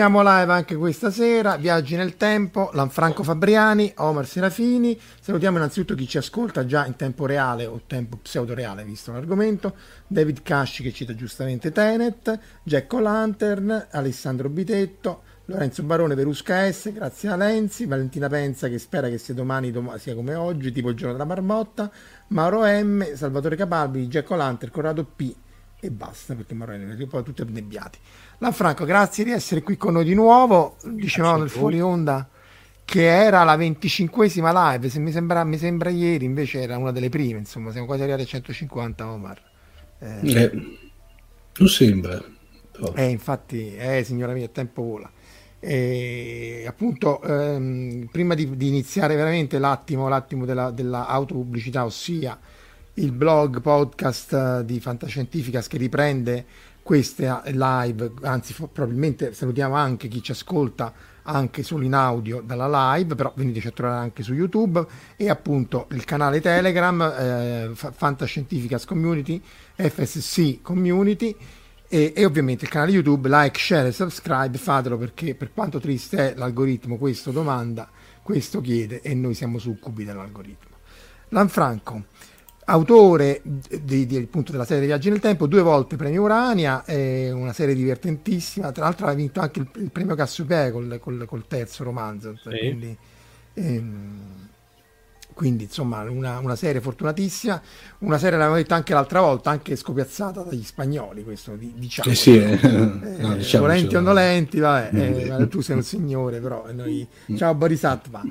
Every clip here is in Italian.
Siamo live anche questa sera, Viaggi nel tempo, Lanfranco Fabriani, Omar Serafini. Salutiamo innanzitutto chi ci ascolta già in tempo reale o tempo pseudo reale, visto l'argomento. David Casci che cita giustamente Tenet, Jack O'Lantern, Alessandro Bitetto, Lorenzo Barone, Verusca S, grazie a Lenzi, Valentina Penza che spera che sia domani dom- sia come oggi, tipo il giorno della marmotta, Mauro M, Salvatore Capalbi, Jack O'Lantern, Corrado P e basta perché Mauro M, poi tutti annebbiati. Lanfranco, grazie di essere qui con noi di nuovo. Dicevamo nel fuori onda che era la 25esima live, se mi sembra, mi sembra ieri, invece era una delle prime, insomma, siamo quasi arrivati a 150 Omar. Eh, eh, non sembra. Però. Eh, infatti, eh, signora mia, il tempo vola. E appunto, ehm, prima di, di, iniziare veramente l'attimo, l'attimo della, della autopubblicità, ossia il blog podcast di Fantascientificas che riprende queste live, anzi probabilmente salutiamo anche chi ci ascolta anche solo in audio dalla live, però veniteci a trovare anche su YouTube e appunto il canale Telegram eh, Fantascientificas Community, FSC Community e, e, ovviamente il canale YouTube, like, share e subscribe, fatelo perché per quanto triste è l'algoritmo, questo domanda, questo chiede e noi siamo succubi dell'algoritmo. Lanfranco, autore di, di, appunto, della serie Viaggi nel Tempo, due volte premio Urania, è una serie divertentissima, tra l'altro ha vinto anche il, il premio Cassiopeia col, col, col, terzo romanzo, sì. quindi, ehm, quindi, insomma una, una, serie fortunatissima, una serie l'abbiamo detto anche l'altra volta, anche scopiazzata dagli spagnoli, questo diciamo. Eh sì, eh, no, diciamo, volenti o nolenti, vabbè, eh, tu sei un signore però, noi... Ciao Borisatva.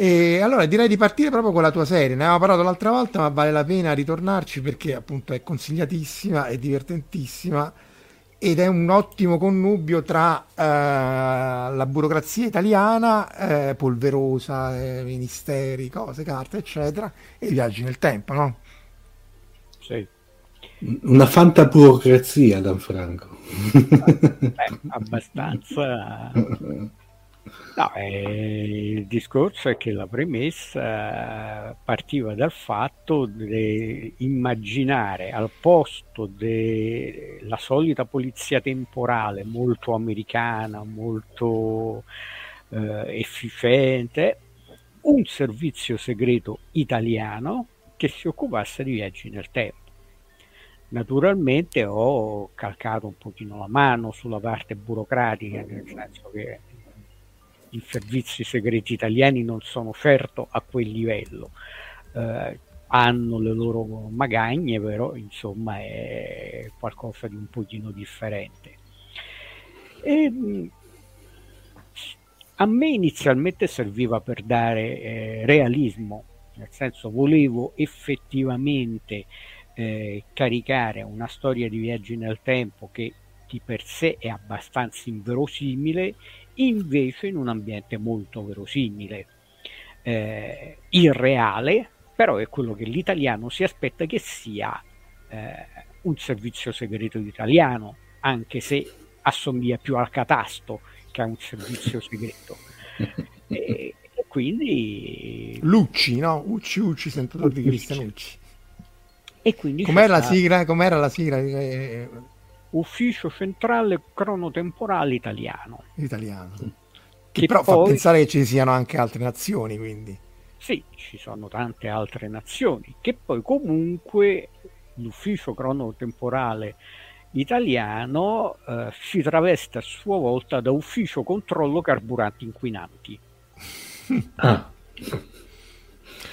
E allora direi di partire proprio con la tua serie. Ne avevamo parlato l'altra volta, ma vale la pena ritornarci perché appunto è consigliatissima, è divertentissima ed è un ottimo connubio tra eh, la burocrazia italiana, eh, polverosa, eh, ministeri, cose, carte, eccetera, e i viaggi nel tempo, no? Sì. Una fantaburocrazia, Franco. Beh, abbastanza No, eh, il discorso è che la premessa partiva dal fatto di immaginare al posto della solita polizia temporale molto americana, molto eh, efficiente, un servizio segreto italiano che si occupasse di viaggi nel tempo. Naturalmente ho calcato un pochino la mano sulla parte burocratica, nel senso che i servizi segreti italiani non sono certo a quel livello. Eh, hanno le loro magagne, però insomma è qualcosa di un pochino differente. E, mm, a me inizialmente serviva per dare eh, realismo, nel senso volevo effettivamente eh, caricare una storia di viaggi nel tempo che di per sé è abbastanza inverosimile invece in un ambiente molto verosimile, eh, irreale, però è quello che l'italiano si aspetta che sia eh, un servizio segreto italiano, anche se assomiglia più al catasto che a un servizio segreto. e, e quindi... Lucci, no? Ucci, Ucci, sempre tutti Cristianucci. E quindi com'era la sigla? Com'era la sigla? Ufficio Centrale Cronotemporale Italiano. Italiano. Che, che però poi... fa pensare che ci siano anche altre nazioni, quindi. Sì, ci sono tante altre nazioni, che poi comunque l'Ufficio Cronotemporale Italiano eh, si traveste a sua volta da Ufficio Controllo Carburanti Inquinanti. Ah.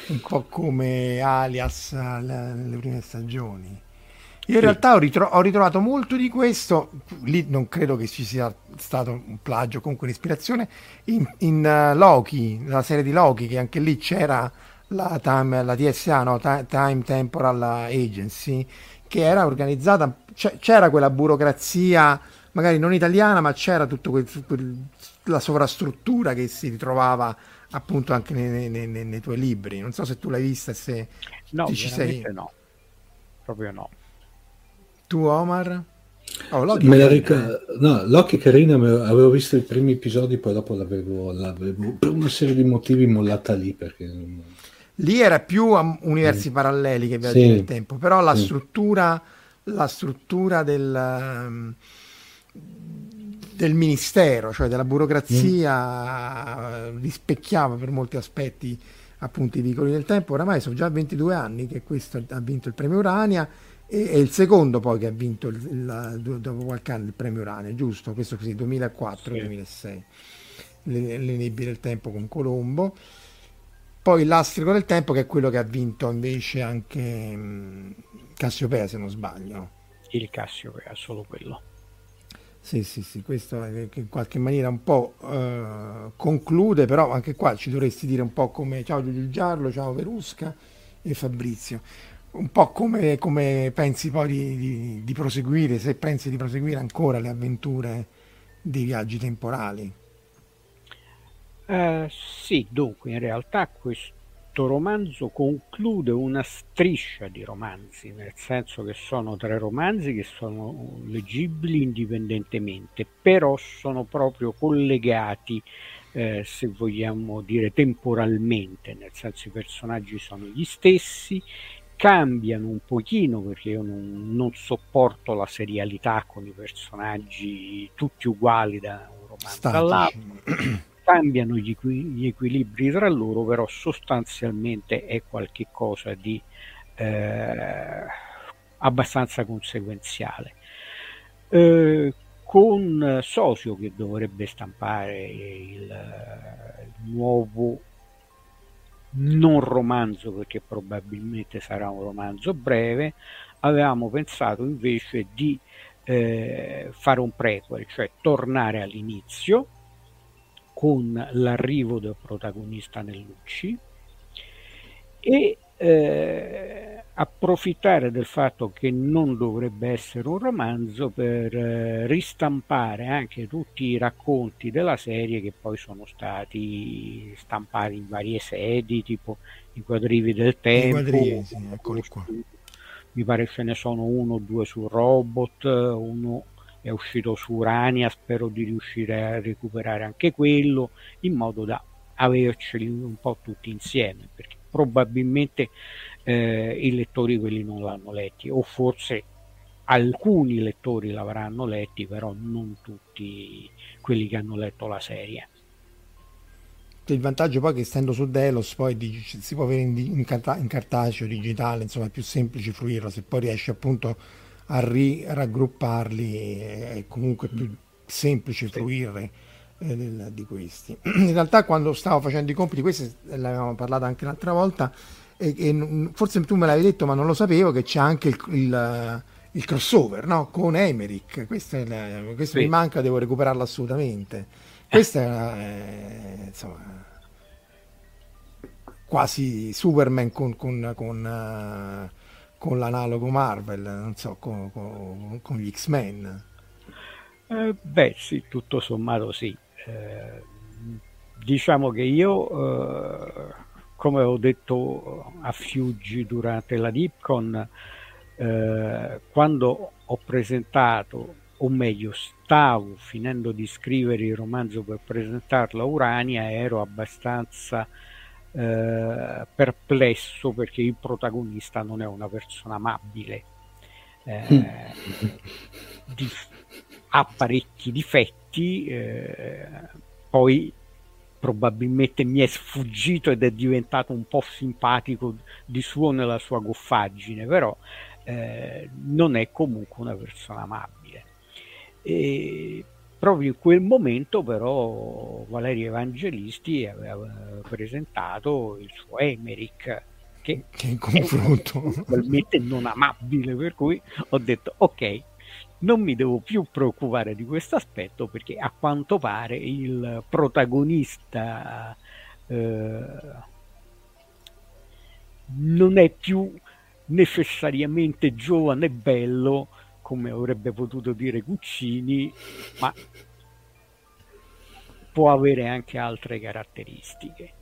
Un po' come alias nelle prime stagioni. Io in realtà ho, ritro- ho, ritrovato molto di questo, lì non credo che ci sia stato un plagio, comunque un'ispirazione, in, in uh, Loki, la serie di Loki, che anche lì c'era la, time, la TSA, no? Time Temporal Agency, che era organizzata, c'era quella burocrazia, magari non italiana, ma c'era tutta la sovrastruttura che si ritrovava appunto anche nei, nei, nei, nei, tuoi libri. Non so se tu l'hai vista, se no, ci sei. No, proprio no. Tu Omar? Oh, Loki, me la ric- no, Loki carina, avevo visto i primi episodi, poi dopo l'avevo, l'avevo per una serie di motivi mollata lì perché... Lì era più universi mm. paralleli che viaggi sì. nel tempo, però la sì. struttura, la struttura del, um, del ministero, cioè della burocrazia, mm. rispecchiava per molti aspetti appunto i vicoli del tempo. Oramai sono già 22 anni che questo ha vinto il premio Urania e è il secondo poi che ha vinto il, il, dopo qualche anno il premio Urania, giusto? Questo così 2004-2006, sì. l'Enibbi del tempo con Colombo. Poi l'Astrico del tempo che è quello che ha vinto invece anche um, Cassiopea se non sbaglio. Il Cassiopea, solo quello. Sì, sì, sì, questo in qualche maniera un po' uh, conclude, però anche qua ci dovresti dire un po' come ciao Giulio Giarlo, ciao Verusca e Fabrizio un po' come, come pensi poi di, di, di, proseguire, se pensi di proseguire ancora le avventure dei viaggi temporali. Uh, sì, dunque in realtà questo romanzo conclude una striscia di romanzi, nel senso che sono tre romanzi che sono leggibili indipendentemente, però sono proprio collegati, eh, se vogliamo dire temporalmente, nel senso i personaggi sono gli stessi, cambiano un pochino perché io non, non, sopporto la serialità con i personaggi tutti uguali da un romanzo all'altro. Cambiano gli, gli, equilibri tra loro però sostanzialmente è qualcosa di eh, abbastanza conseguenziale. Eh, con Sosio che dovrebbe stampare il, il nuovo non romanzo perché probabilmente sarà un romanzo breve, avevamo pensato invece di eh, fare un prequel, cioè tornare all'inizio con l'arrivo del protagonista Nellucci e eh, approfittare del fatto che non dovrebbe essere un romanzo per eh, ristampare anche tutti i racconti della serie che poi sono stati stampati in varie sedi, tipo i quadrivi del tempo. Quadrivi, sì, mi pare ce ne sono uno o due su Robot, uno è uscito su Urania, spero di riuscire a recuperare anche quello, in modo da averceli un po' tutti insieme, perché probabilmente eh, i lettori quelli non l'hanno letti o forse alcuni lettori l'avranno letti però non tutti quelli che hanno letto la serie. Il vantaggio poi è che essendo su Delos poi si può avere in, in, in cartaceo digitale insomma è più semplice fruirlo se poi riesci appunto a ri, raggrupparli è comunque più semplice fruire eh, di questi. In realtà quando stavo facendo i compiti questi l'avevamo parlato anche l'altra volta e, e, forse tu me l'avevi detto ma non lo sapevo che c'è anche il, il, il crossover no? con Emerick questo, è, questo sì. mi manca devo recuperarlo assolutamente. Questo è insomma quasi Superman con, con, con, uh, con l'analogo Marvel non so con, con gli X-Men. Eh, beh sì tutto sommato sì eh, diciamo che io eh, come ho detto a Fiuggi durante la DeepCon, eh, quando ho presentato, o meglio, stavo finendo di scrivere il romanzo per presentarlo a Urania, ero abbastanza eh, perplesso perché il protagonista non è una persona amabile. Eh, di, ha parecchi difetti, eh, poi probabilmente mi è sfuggito ed è diventato un po' simpatico di suo nella sua goffaggine, però eh, non è comunque una persona amabile. E proprio in quel momento però Valerio Evangelisti aveva presentato il suo Emerick che, che in confronto probabilmente non amabile, per cui ho detto ok, non mi devo più preoccupare di questo aspetto perché a quanto pare il protagonista eh, non è più necessariamente giovane e bello come avrebbe potuto dire Guccini, ma può avere anche altre caratteristiche.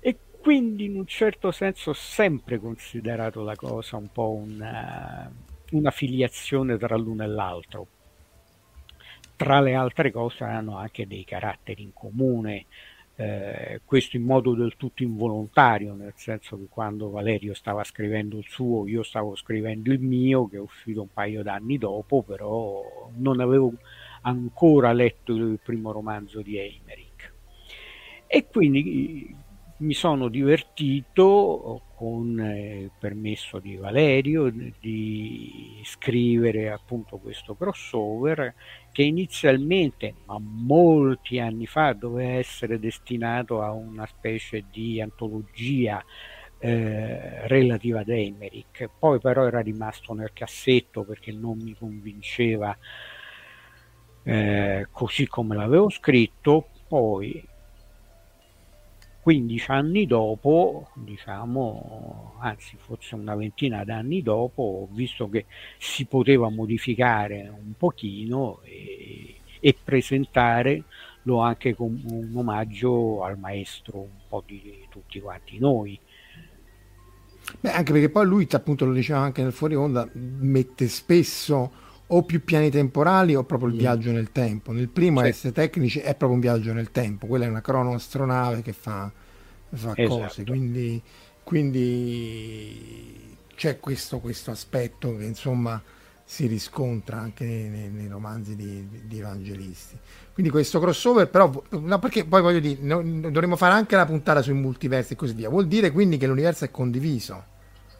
E quindi in un certo senso ho sempre considerato la cosa un po' una, una filiazione tra l'uno e l'altro. Tra le altre cose hanno anche dei caratteri in comune, eh, questo in modo del tutto involontario, nel senso che quando Valerio stava scrivendo il suo, io stavo scrivendo il mio, che è uscito un paio d'anni dopo, però non avevo ancora letto il primo romanzo di Eimerick. E quindi mi sono divertito con il permesso di Valerio di scrivere appunto questo crossover che inizialmente, ma molti anni fa, doveva essere destinato a una specie di antologia eh, relativa ad Emerick, poi però era rimasto nel cassetto perché non mi convinceva eh, così come l'avevo scritto, poi 15 anni dopo, diciamo, anzi forse una ventina d'anni dopo, ho visto che si poteva modificare un pochino e, e presentarlo anche come un omaggio al maestro un po' di tutti quanti noi. Beh, anche perché poi lui, appunto, lo diceva anche nel fuori onda, mette spesso o più piani temporali o proprio il mm. viaggio nel tempo. Nel primo sì. essere tecnici è proprio un viaggio nel tempo, quella è una cronoastronave che fa, fa esatto. cose, quindi, quindi c'è questo, questo, aspetto che insomma si riscontra anche nei, nei, nei romanzi di, di, evangelisti. Quindi questo crossover, però, no, perché poi voglio dire, no, dovremmo fare anche la puntata sui multiversi e così via. Vuol dire quindi che l'universo è condiviso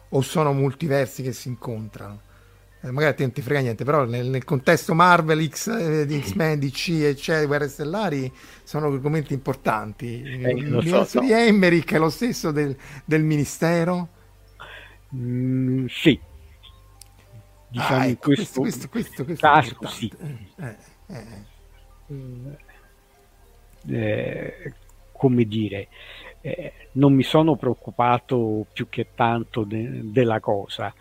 o sono multiversi che si incontrano? Eh, magari non ti frega niente, però nel, nel contesto Marvel, X, eh, di X-Men, DC, eccetera, Guerre Stellari, sono argomenti importanti. Eh, L'universo so, di no. Emmerich è lo stesso del, del Ministero? Mm, sì. Diciamo ah, ecco, questo, questo, questo, questo, caso sì. Eh, eh, eh. eh, come dire, non mi sono preoccupato più che tanto de- della cosa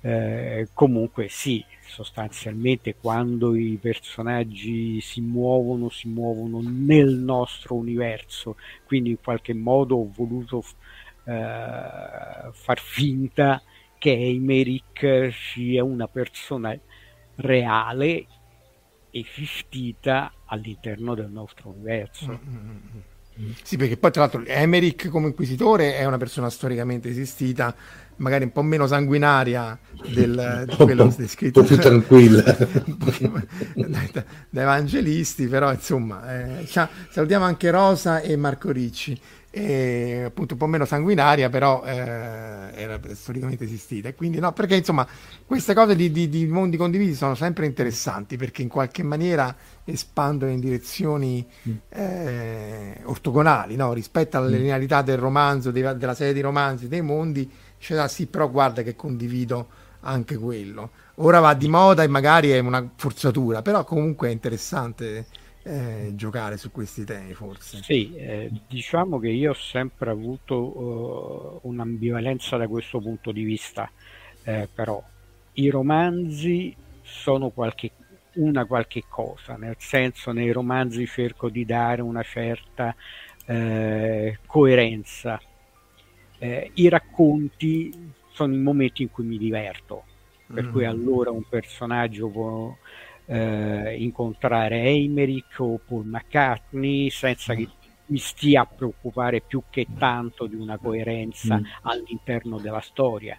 eh, comunque sì, sostanzialmente quando i personaggi si muovono, si muovono nel nostro universo, quindi in qualche modo ho voluto eh, far finta che Eimerick sia una persona reale, esistita all'interno del nostro universo. Mm-hmm. Sì, perché poi tra l'altro Emerick come inquisitore è una persona storicamente esistita, magari un po' meno sanguinaria del, di quello descritto. Un po' più tranquilla. dai, da, evangelisti, però insomma, eh, salutiamo anche Rosa e Marco Ricci e appunto un po' meno sanguinaria, però eh, era storicamente esistita. E quindi no, perché insomma queste cose di, di, di, mondi condivisi sono sempre interessanti perché in qualche maniera espandono in direzioni mm. eh, ortogonali no? rispetto alla mm. linearità del romanzo, dei, della serie di romanzi, dei mondi. Cioè, sì, però guarda che condivido anche quello. Ora va di moda e magari è una forzatura, però comunque è interessante eh, giocare su questi temi forse. Sì, eh, diciamo che io ho sempre avuto uh, un'ambivalenza da questo punto di vista, eh, però i romanzi sono qualche, una qualche cosa, nel senso nei romanzi cerco di dare una certa eh, coerenza. Eh, I racconti sono i momenti in cui mi diverto, per mm. cui allora un personaggio può eh, incontrare Eimerick o Paul McCartney senza che mi stia a preoccupare più che tanto di una coerenza mm. all'interno della storia.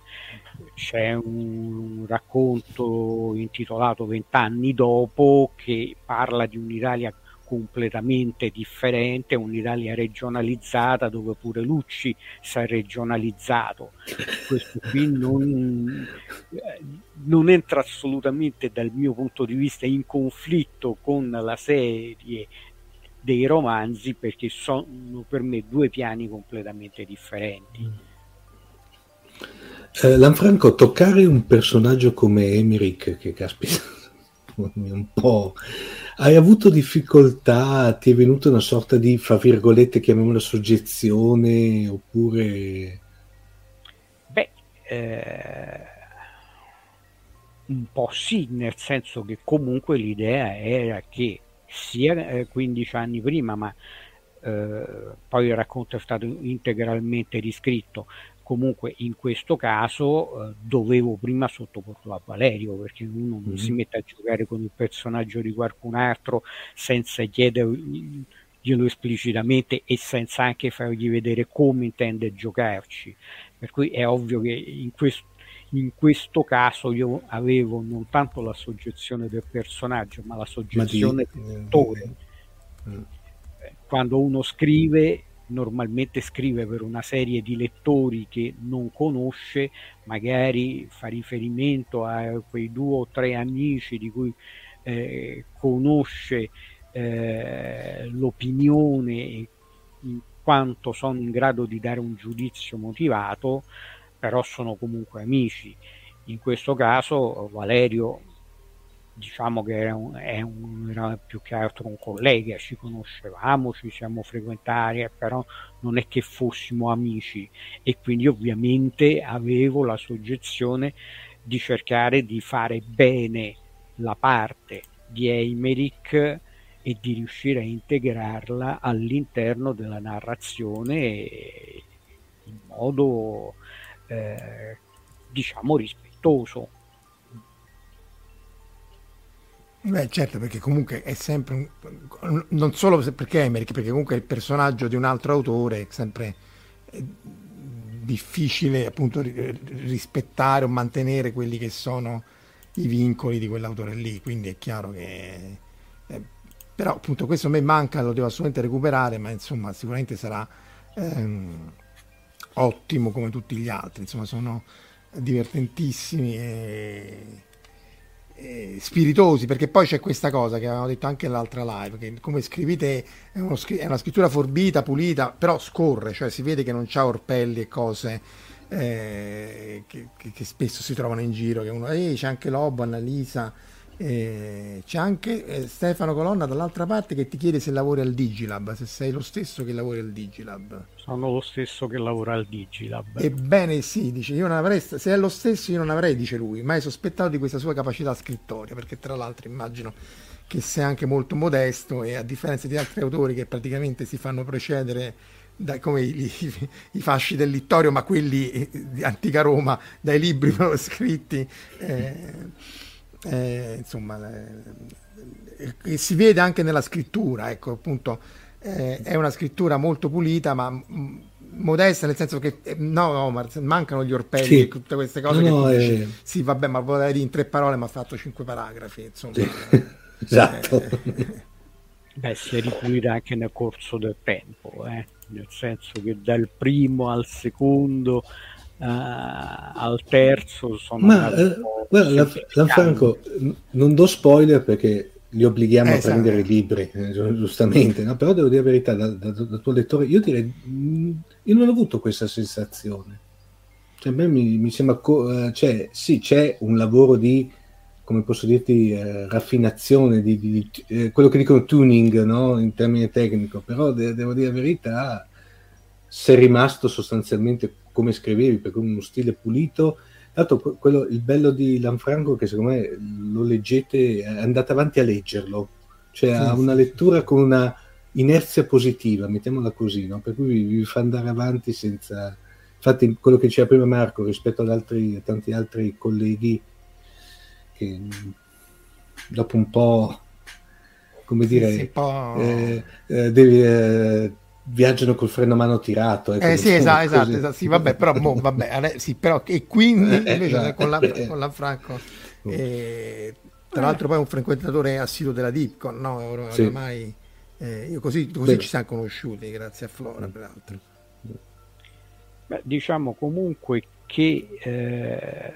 C'è un racconto intitolato Vent'anni dopo che parla di un'Italia completamente differente, un'Italia regionalizzata dove pure Lucci si è regionalizzato. Questo qui non, non entra assolutamente dal mio punto di vista in conflitto con la serie dei romanzi perché sono per me due piani completamente differenti. Eh, Lanfranco, toccare un personaggio come Emmerich, che caspita, un po'... Hai avuto difficoltà? Ti è venuta una sorta di, fra virgolette, chiamiamola soggezione, oppure... Beh, eh, un po' sì, nel senso che comunque l'idea era che sia eh, 15 anni prima, ma eh, poi il racconto è stato integralmente riscritto, comunque in questo caso eh, dovevo prima sottoporlo a Valerio perché uno non mm-hmm. si mette a giocare con il personaggio di qualcun altro senza chiederglielo esplicitamente e senza anche fargli vedere come intende giocarci per cui è ovvio che in questo in questo caso io avevo non tanto la soggezione del personaggio ma la soggezione ma di... del lettore mm. quando uno scrive normalmente scrive per una serie di lettori che non conosce, magari fa riferimento a quei due o tre amici di cui eh, conosce eh, l'opinione in quanto sono in grado di dare un giudizio motivato, però sono comunque amici. In questo caso Valerio diciamo che era, un, un, era, più che altro un collega, ci conoscevamo, ci siamo frequentati, però non è che fossimo amici. E quindi ovviamente avevo la soggezione di cercare di fare bene la parte di Eimerick e di riuscire a integrarla all'interno della narrazione in modo eh, diciamo rispettoso Beh, certo, perché comunque è sempre un, non solo perché Emmerich, perché comunque il personaggio di un altro autore, è sempre è difficile appunto rispettare o mantenere quelli che sono i vincoli di quell'autore lì, quindi è chiaro che eh, però appunto questo a me manca, lo devo assolutamente recuperare, ma insomma sicuramente sarà ehm, ottimo come tutti gli altri, insomma sono divertentissimi e eh, spiritosi, perché poi c'è questa cosa che avevamo detto anche nell'altra live, che come scrivi te è, uno, è una scrittura forbita, pulita, però scorre, cioè si vede che non c'ha orpelli e cose eh, che, che, spesso si trovano in giro, che uno, eh, c'è anche Lobo, Annalisa, eh, c'è anche eh, Stefano Colonna dall'altra parte che ti chiede se lavori al Digilab, se sei lo stesso che lavori al Digilab. Sono lo stesso che lavora al Digilab. Ebbene sì, dice, io non avrei, se è lo stesso io non avrei, dice lui, mai sospettato di questa sua capacità scrittoria, perché tra l'altro immagino che sia anche molto modesto e a differenza di altri autori che praticamente si fanno precedere da, come i, i, i, fasci del littorio, ma quelli di antica Roma, dai libri scritti. Eh, eh, insomma, eh, eh, si vede anche nella scrittura, ecco, appunto, eh, è una scrittura molto pulita, ma m- modesta nel senso che eh, no, no mancano gli orpelli sì. tutte queste cose no, che dici, sì vabbè ma vorrei dire in tre parole ma ha fatto cinque paragrafi insomma sì. esatto beh si è ripulita anche nel corso del tempo eh? nel senso che dal primo al secondo uh, al terzo sono ma eh, guarda, Lanfranco non do spoiler perché li obblighiamo esatto. a prendere i libri eh, giustamente no? però devo dire la verità da, da, da, tuo lettore io direi mm, io non ho avuto questa sensazione cioè, a me mi, mi sembra co- uh, cioè, sì c'è un lavoro di come posso dirti eh, raffinazione di, di, di eh, quello che dicono tuning no? in termini tecnico però de- devo dire la verità sei rimasto sostanzialmente come scrivevi, perché uno stile pulito. Tanto quello, il bello di Lanfranco è che secondo me lo leggete, andate avanti a leggerlo, cioè ha una lettura con una inerzia positiva, mettiamola così, no? per cui vi, vi, fa andare avanti senza... Infatti quello che diceva prima Marco rispetto ad altri, a tanti altri colleghi che dopo un po' come dire, sì, sì, eh, eh, devi, eh, viaggiano col freno a mano tirato. Ecco, eh sì, esatto, esatto, esatto, sì, vabbè, però, mo, vabbè, sì, però, e quindi eh, invece esatto. con, la, con la Franco, eh, tra l'altro poi è un frequentatore assiduo della Dipcon, no? Or- sì. Ormai, eh, io così, così ci siamo conosciuti, grazie a Flora, mm. peraltro. Beh, diciamo comunque che eh,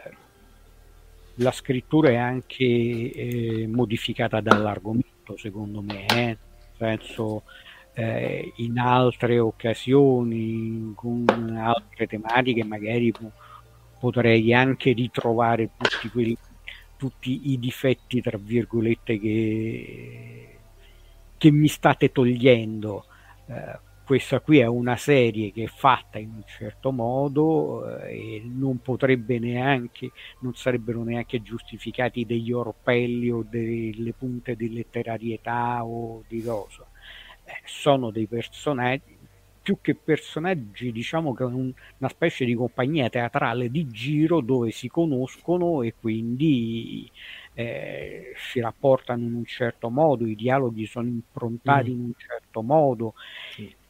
la scrittura è anche eh, modificata dall'argomento, secondo me, eh? nel senso eh, in altre occasioni, con altre tematiche, magari potrei anche ritrovare tutti, quelli, tutti i difetti, tra virgolette, che, che mi state togliendo. Eh, questa qui è una serie che è fatta in un certo modo eh, e non potrebbe neanche, non sarebbero neanche giustificati degli orpelli o delle punte di letterarietà o di cosa. Eh, sono dei personaggi, più che personaggi, diciamo che è un, una specie di compagnia teatrale di giro dove si conoscono e quindi eh, si rapportano in un certo modo, i dialoghi sono improntati mm. in un certo modo. Sì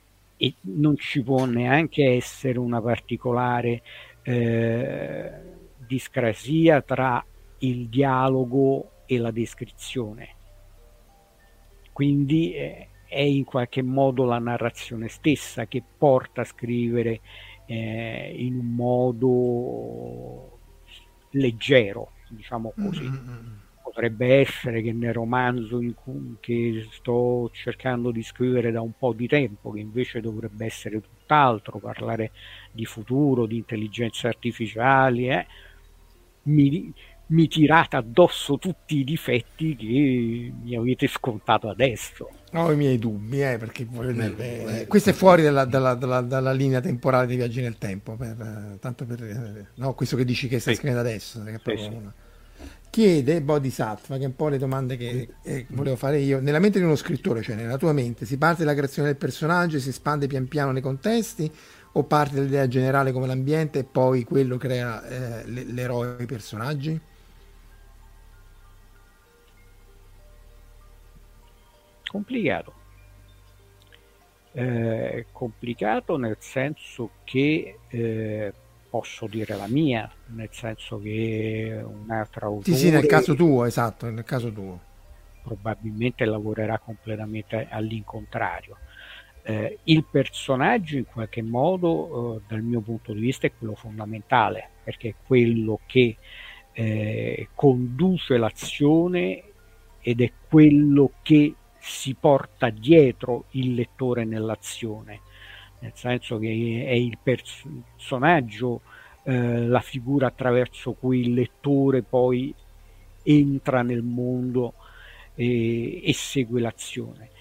e non ci può neanche essere una particolare eh, discrasia tra il dialogo e la descrizione. Quindi eh, è in qualche modo la narrazione stessa che porta a scrivere eh, in un modo leggero, diciamo così. Mm-hmm potrebbe essere che nel romanzo cui, che sto cercando di scrivere da un po' di tempo, che invece dovrebbe essere tutt'altro, parlare di futuro, di intelligenze artificiali, eh, mi, mi tirate addosso tutti i difetti che mi avete scontato adesso. Ho i miei dubbi, eh, perché dire, eh, eh, questo è fuori dalla, dalla, dalla, dalla, linea temporale dei viaggi nel tempo, per, eh, tanto per, eh, no, questo che dici che stai sì. scrivendo adesso, che è proprio sì, una chiede Bodhisattva, che è un po' le domande che eh, volevo fare io, nella mente di uno scrittore, cioè nella tua mente, si parte dalla creazione del personaggio e si espande pian piano nei contesti o parte dall'idea generale come l'ambiente e poi quello crea eh, l'eroe i personaggi? Complicato. Eh, complicato nel senso che eh, posso dire la mia, nel senso che un altro autore... Sì, sì, nel caso tuo, esatto, nel caso tuo. Probabilmente lavorerà completamente all'incontrario. Eh, il personaggio in qualche modo, eh, dal mio punto di vista, è quello fondamentale, perché è quello che eh, conduce l'azione ed è quello che si porta dietro il lettore nell'azione nel senso che è il personaggio, eh, la figura attraverso cui il lettore poi entra nel mondo e, e segue l'azione.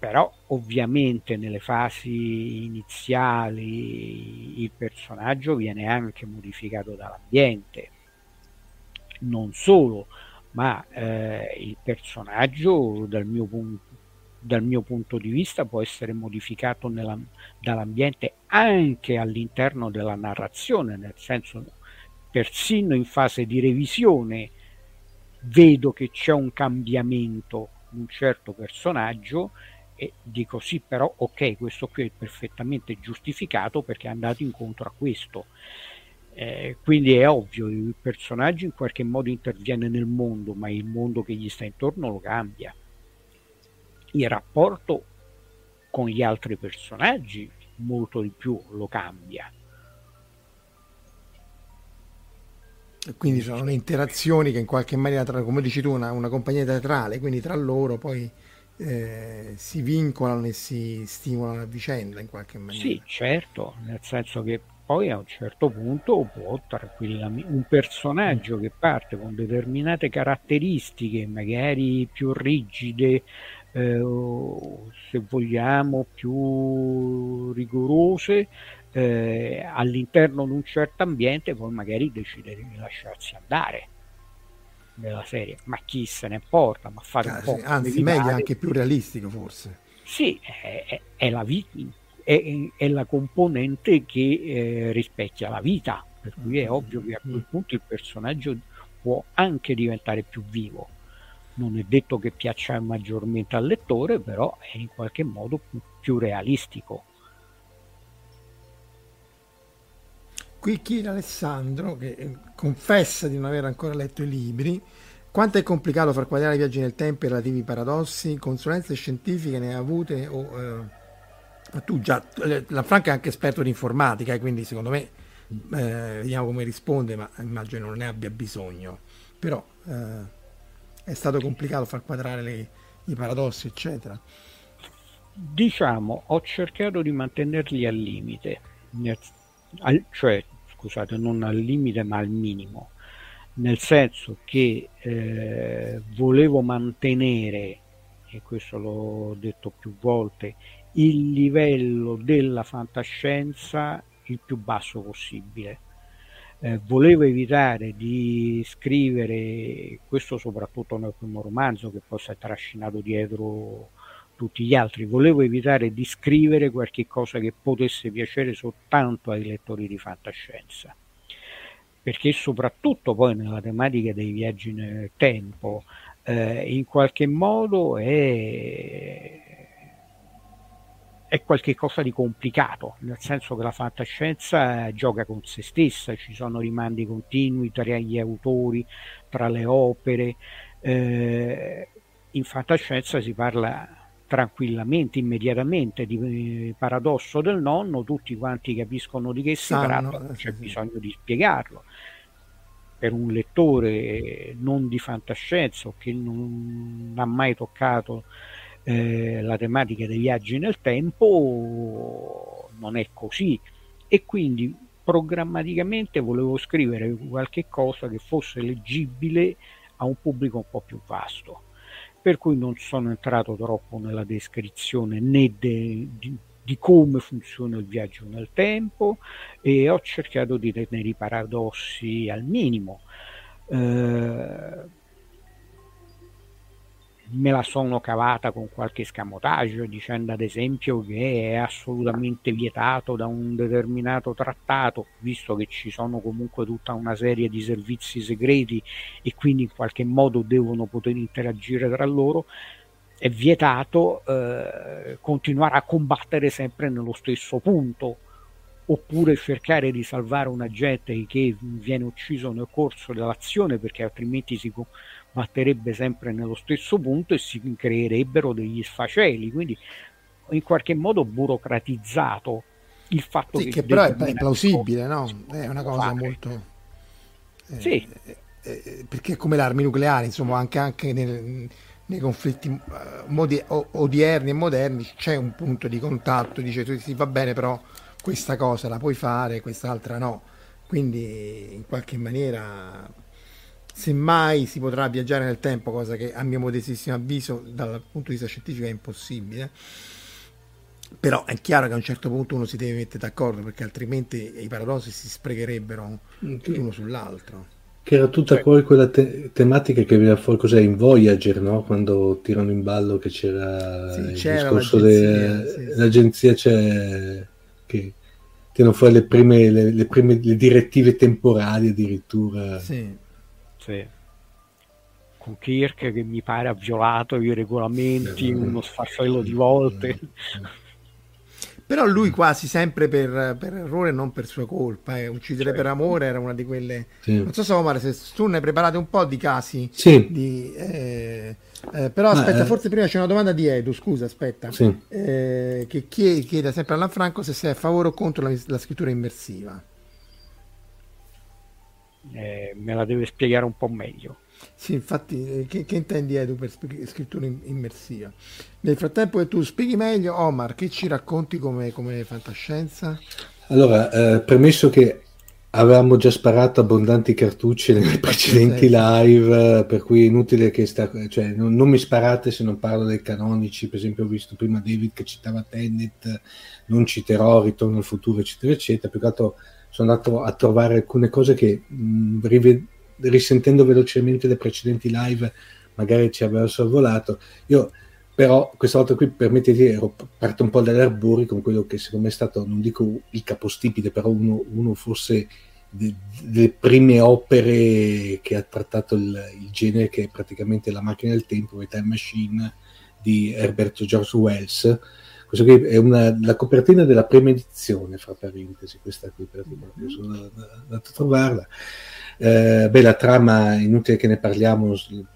Però ovviamente nelle fasi iniziali il personaggio viene anche modificato dall'ambiente. Non solo, ma eh, il personaggio dal mio punto dal mio punto di vista può essere modificato nella, dall'ambiente anche all'interno della narrazione, nel senso persino in fase di revisione vedo che c'è un cambiamento in un certo personaggio e dico sì però ok questo qui è perfettamente giustificato perché è andato incontro a questo eh, quindi è ovvio il personaggio in qualche modo interviene nel mondo ma il mondo che gli sta intorno lo cambia il rapporto con gli altri personaggi molto di più lo cambia. Quindi sono le interazioni che in qualche maniera, tra, come dici tu, una, una compagnia teatrale, quindi tra loro poi eh, si vincolano e si stimolano a vicenda in qualche maniera. Sì, certo, nel senso che poi a un certo punto può tranquillamente un personaggio che parte con determinate caratteristiche, magari più rigide, eh, se vogliamo più rigorose eh, all'interno di un certo ambiente poi magari decide di lasciarsi andare nella serie. Ma chi se ne importa? Ma fare ah, un po' anzi meglio anche più realistico forse. Sì è, è, è la vita è, è, la componente che eh, rispecchia la vita per cui è mm. ovvio che a quel punto il personaggio può anche diventare più vivo non è detto che piaccia maggiormente al lettore, però è in qualche modo più, più realistico. Qui chiede Alessandro, che eh, confessa di non aver ancora letto i libri, quanto è complicato far quadrare i viaggi nel tempo e i relativi paradossi? Consulenze scientifiche ne ha avute? O, eh, tu già, eh, la Franca è anche esperto di informatica, eh, quindi secondo me eh, vediamo come risponde, ma immagino non ne abbia bisogno. Però eh, è stato complicato far quadrare le, i paradossi, eccetera. Diciamo, ho cercato di mantenerli al limite, cioè scusate, non al limite ma al minimo, nel senso che eh, volevo mantenere, e questo l'ho detto più volte, il livello della fantascienza il più basso possibile. Eh, volevo evitare di scrivere questo soprattutto nel primo romanzo che poi si è trascinato dietro tutti gli altri. Volevo evitare di scrivere qualche cosa che potesse piacere soltanto ai lettori di fantascienza. Perché soprattutto poi nella tematica dei viaggi nel tempo, eh, in qualche modo è, è qualcosa di complicato, nel senso che la fantascienza gioca con se stessa, ci sono rimandi continui tra gli autori, tra le opere. Eh, in fantascienza si parla tranquillamente, immediatamente di eh, paradosso del nonno, tutti quanti capiscono di che si tratta, non c'è bisogno di spiegarlo. Per un lettore non di fantascienza o che non ha mai toccato eh, la tematica dei viaggi nel tempo, non è così. E quindi programmaticamente volevo scrivere qualche cosa che fosse leggibile a un pubblico un po' più vasto per cui non sono entrato troppo nella descrizione né de, di, di, come funziona il viaggio nel tempo e ho cercato di tenere i paradossi al minimo. Eh, me la sono cavata con qualche scamotaggio dicendo ad esempio che è assolutamente vietato da un determinato trattato visto che ci sono comunque tutta una serie di servizi segreti e quindi in qualche modo devono poter interagire tra loro è vietato eh, continuare a combattere sempre nello stesso punto oppure cercare di salvare un agente che viene ucciso nel corso dell'azione perché altrimenti si, batterebbe sempre nello stesso punto e si creerebbero degli sfaceli, quindi in qualche modo burocratizzato il fatto sì, che... che però è, è plausibile, no? È una cosa fare. molto... Eh, sì. Eh, eh, perché come le armi nucleari, insomma, anche, anche nel, nei conflitti uh, modi, odierni e moderni c'è un punto di contatto, dice tu sì, va bene, però questa cosa la puoi fare, quest'altra no. Quindi in qualche maniera semmai si potrà viaggiare nel tempo, cosa che a mio modestissimo avviso dal punto di vista scientifico è impossibile. Però è chiaro che a un certo punto uno si deve mettere d'accordo perché altrimenti i paradossi si sprecherebbero che, l'uno sull'altro. Che era tutta cioè, poi quella te- tematica che veniva fuori cos'è in Voyager, no? quando tirano in ballo che c'era sì, il c'era discorso dell'agenzia sì, sì. c'è che tirano fuori le prime, le, le prime le direttive temporali addirittura. Sì sì. Con Kirk che mi pare ha violato i regolamenti uno sfascello di volte. Però lui quasi sempre per, per errore, non per sua colpa. Eh. Uccidere certo. per amore era una di quelle. Sì. Non so se Omar, se tu ne hai preparate un po' di casi. Sì. Di, eh, eh, però aspetta, eh, forse prima c'è una domanda di Edu. Scusa, aspetta. Sì. Eh, che chiede, chiede sempre a Lanfranco se sei a favore o contro la, la scrittura immersiva eh, me la deve spiegare un po' meglio. Sì, infatti, eh, che, che intendi Edu per scrittura immersiva? Nel frattempo che tu spieghi meglio, Omar, che ci racconti come, come fantascienza? Allora, eh, premesso che avevamo già sparato abbondanti cartucce nelle precedenti live, per cui è inutile che sta, cioè, non, non, mi sparate se non parlo dei canonici, per esempio ho visto prima David che citava Tenet, non citerò Ritorno al futuro, eccetera, eccetera, più che altro sono andato a trovare alcune cose che mh, rive- risentendo velocemente le precedenti live magari ci avevano sorvolato. Io però questa volta qui permettete ero parto un po' dall'arbori con quello che secondo me è stato, non dico il capostipite, però uno, uno forse de, delle prime opere che ha trattato il, il, genere, che è praticamente La macchina del tempo, The Time Machine di Herbert George Wells, questo qui è una, la copertina della prima edizione, fra parentesi, questa qui perché sono andato a trovarla. Eh, beh, la trama, inutile che ne parliamo,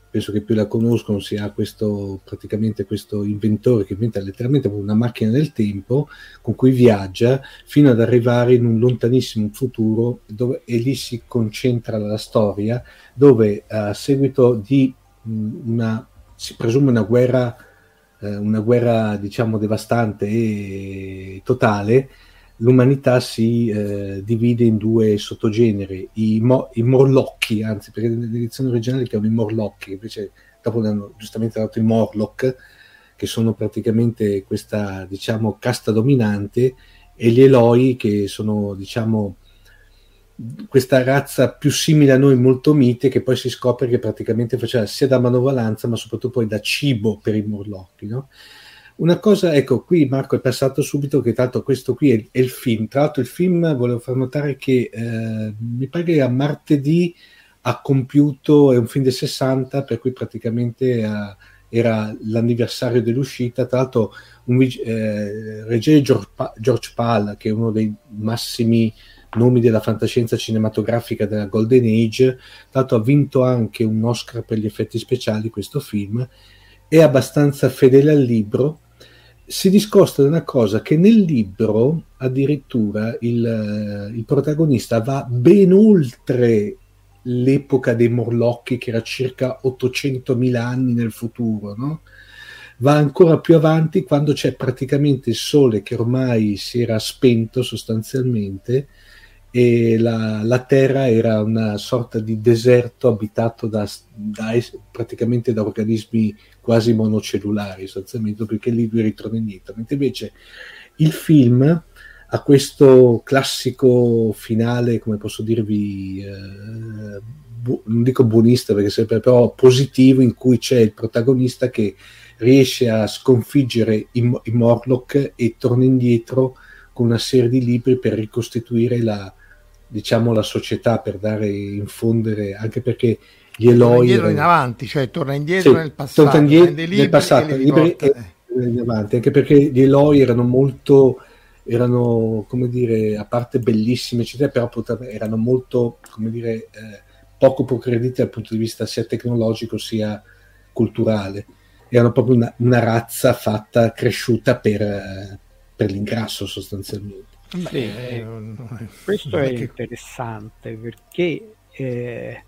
penso che più la conoscono, si ha questo, praticamente questo inventore che inventa letteralmente una macchina del tempo con cui viaggia fino ad arrivare in un lontanissimo futuro dove, e lì si concentra la storia, dove a seguito di una, si presume una guerra eh, una guerra diciamo devastante e totale, l'umanità si eh, divide in due sottogeneri, i, mo- i, morlocchi, anzi perché nell'edizione originale li chiamano i morlocchi, invece dopo hanno giustamente dato i morlock, che sono praticamente questa diciamo casta dominante, e gli Eloi che sono diciamo questa razza più simile a noi, molto mite, che poi si scopre che praticamente faceva sia da manovalanza, ma soprattutto poi da cibo per i morlocchi. No? Una cosa, ecco, qui Marco è passato subito che tanto questo qui è, è, il film. Tra l'altro il film, volevo far notare che eh, mi pare che a martedì ha compiuto, è un film del 60, per cui praticamente eh, era l'anniversario dell'uscita. Tra l'altro un eh, reggere George, George Pal, che è uno dei massimi nomi della fantascienza cinematografica della Golden Age, tanto ha vinto anche un Oscar per gli effetti speciali questo film, è abbastanza fedele al libro, si discosta da una cosa che nel libro addirittura il, il protagonista va ben oltre l'epoca dei Morlocchi che era circa 800.000 anni nel futuro, no? va ancora più avanti quando c'è praticamente il sole che ormai si era spento sostanzialmente e la, la, terra era una sorta di deserto abitato da, da, praticamente da organismi quasi monocellulari, sostanzialmente perché lì lui ritorna indietro. Mentre invece il film ha questo classico finale, come posso dirvi, eh, bu- non dico buonista perché sempre però positivo, in cui c'è il protagonista che riesce a sconfiggere i, i Morlock e torna indietro con una serie di libri per ricostituire la, diciamo, la società per dare, infondere, anche perché gli Eloi... Torna in avanti, cioè torna indietro sì, nel passato. Torna indietro nel passato, libri e, in avanti, anche perché gli Eloi erano molto, erano, come dire, a parte bellissime, eccetera, però erano molto, come dire, eh, poco progrediti dal punto di vista sia tecnologico sia culturale. Erano proprio una, una razza fatta, cresciuta per, eh, per l'ingrasso sostanzialmente. Beh, sì, eh, questo è interessante perché eh,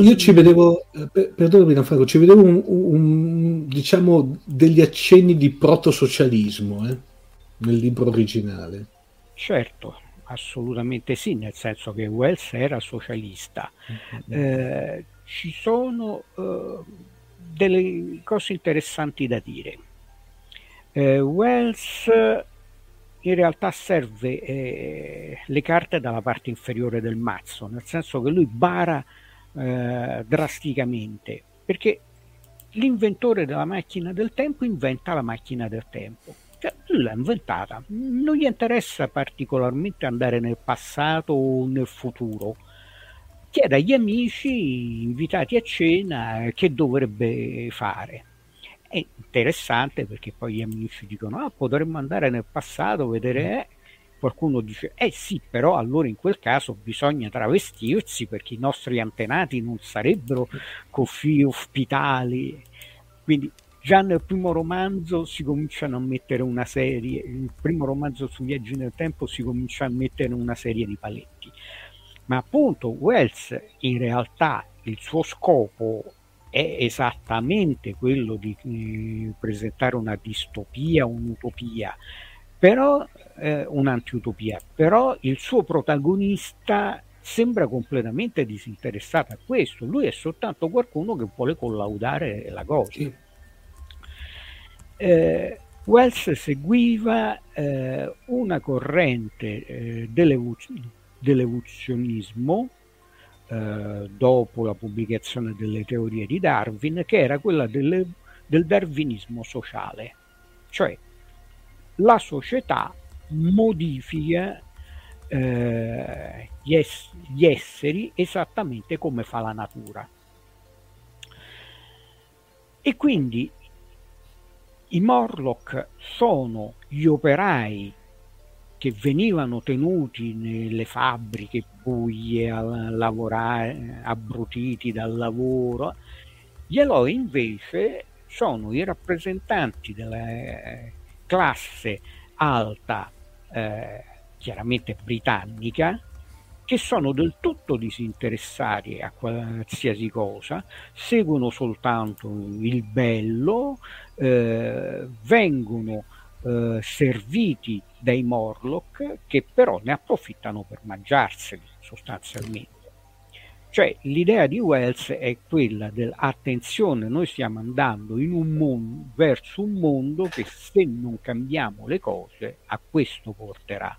io ci vedevo, eh, perdonami Franco, ci vedevo un, un, diciamo degli accenni di protosocialismo eh, nel libro originale. Certo, assolutamente sì, nel senso che Wells era socialista. Mm-hmm. Eh, ci sono eh, delle cose interessanti da dire. Eh, Wells in realtà serve eh, le carte dalla parte inferiore del mazzo, nel senso che lui bara eh, drasticamente, perché l'inventore della macchina del tempo inventa la macchina del tempo. Cioè, lui l'ha inventata, non gli interessa particolarmente andare nel passato o nel futuro. Chiede agli amici invitati a cena che dovrebbe fare è interessante perché poi gli amici dicono ah potremmo andare nel passato vedere mm. eh. qualcuno dice eh sì però allora in quel caso bisogna travestirsi perché i nostri antenati non sarebbero così ospitali quindi già nel primo romanzo si cominciano a mettere una serie il primo romanzo su viaggi nel tempo si comincia a mettere una serie di paletti ma appunto Wells in realtà il suo scopo è esattamente quello di eh, presentare una distopia, un'utopia, però eh, un'antiutopia, però il suo protagonista sembra completamente disinteressato a questo, lui è soltanto qualcuno che vuole collaudare la cosa. Eh, Wells seguiva eh, una corrente eh, dell'evoluzionismo eh, dopo la pubblicazione delle teorie di Darwin, che era quella delle, del darwinismo sociale, cioè la società modifica eh, gli, ess- gli esseri esattamente come fa la natura. E quindi i Morlock sono gli operai che venivano tenuti nelle fabbriche buie a lavorare, abbrutiti dal lavoro, gli Eloi invece sono i rappresentanti della classe alta, eh, chiaramente britannica, che sono del tutto disinteressati a qualsiasi cosa, seguono soltanto il bello, eh, vengono eh, serviti dai Morlock che però ne approfittano per mangiarseli sostanzialmente. Cioè l'idea di Wells è quella dell'attenzione, noi stiamo andando un mondo, verso un mondo che se non cambiamo le cose a questo porterà.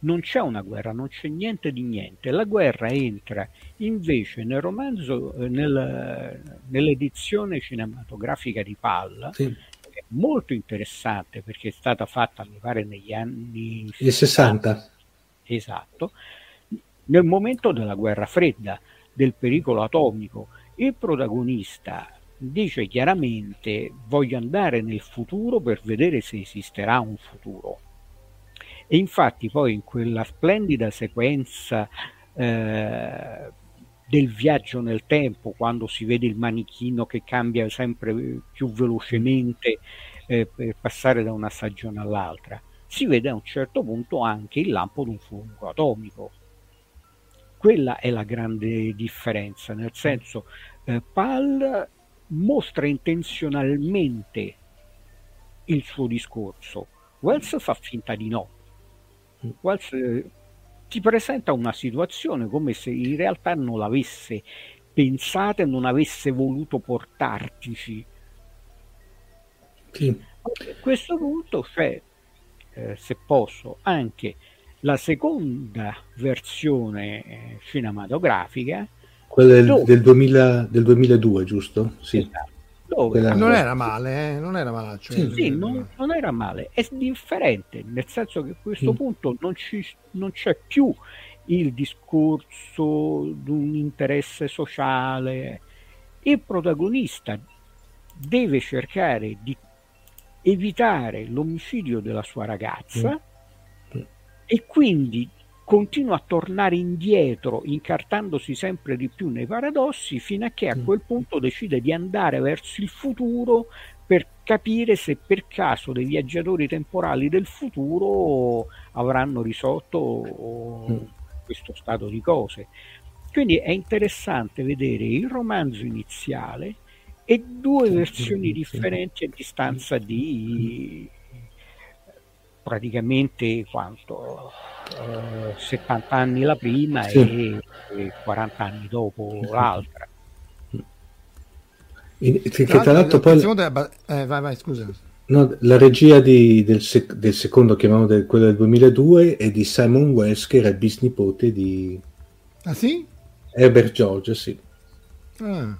Non c'è una guerra, non c'è niente di niente. La guerra entra invece nel romanzo, eh, nel, nell'edizione cinematografica di Palla, sì molto interessante perché è stata fatta, mi pare, negli anni 60. Esatto, nel momento della guerra fredda, del pericolo atomico, il protagonista dice chiaramente voglio andare nel futuro per vedere se esisterà un futuro. E infatti poi in quella splendida sequenza eh, del viaggio nel tempo, quando si vede il manichino che cambia sempre più velocemente eh, per passare da una stagione all'altra, si vede a un certo punto anche il lampo di un fuoco atomico. Quella è la grande differenza, nel senso eh, Pal mostra intenzionalmente il suo discorso, Wells fa finta di no. Wells eh, ti presenta una situazione come se in realtà non l'avesse pensata e non avesse voluto portartici. Sì. A questo punto c'è, eh, se posso, anche la seconda versione eh, cinematografica. Quella del, dove... del, 2000, del 2002, giusto? Sì. Esatto dove? Non era male, eh? non era malaccio. Sì, sì non, non, era male, è differente, nel senso che a questo mm. punto non, ci, non c'è più il discorso di un interesse sociale. Il protagonista deve cercare di evitare l'omicidio della sua ragazza mm. Mm. e quindi continua a tornare indietro, incartandosi sempre di più nei paradossi, fino a che a mm. quel punto decide di andare verso il futuro per capire se per caso dei viaggiatori temporali del futuro avranno risolto mm. questo stato di cose. Quindi è interessante vedere il romanzo iniziale e due versioni differenti a distanza di praticamente quanto 70 eh, anni la prima sì. e, e, 40 anni dopo l'altra. In, che tra l'altro poi... Eh, vai, vai, scusa. No, la regia di, del, sec, del, secondo, chiamiamo del, quello del 2002, è di Simon West, che era il bisnipote di... Ah sì? Herbert George, sì. Ah.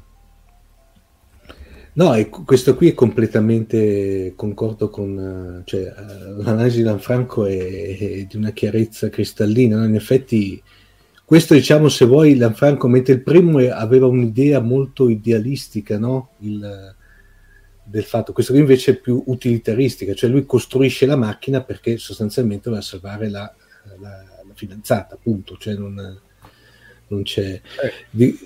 No, e questo qui è completamente concordo con cioè, eh, l'analisi di Lanfranco è, è, di una chiarezza cristallina. No? In effetti, questo diciamo, se vuoi, Lanfranco, mentre il primo aveva un'idea molto idealistica no? il, del fatto, questo qui invece è più utilitaristica, cioè lui costruisce la macchina perché sostanzialmente va a salvare la, la, la fidanzata, appunto, cioè non, non c'è. Eh. Di,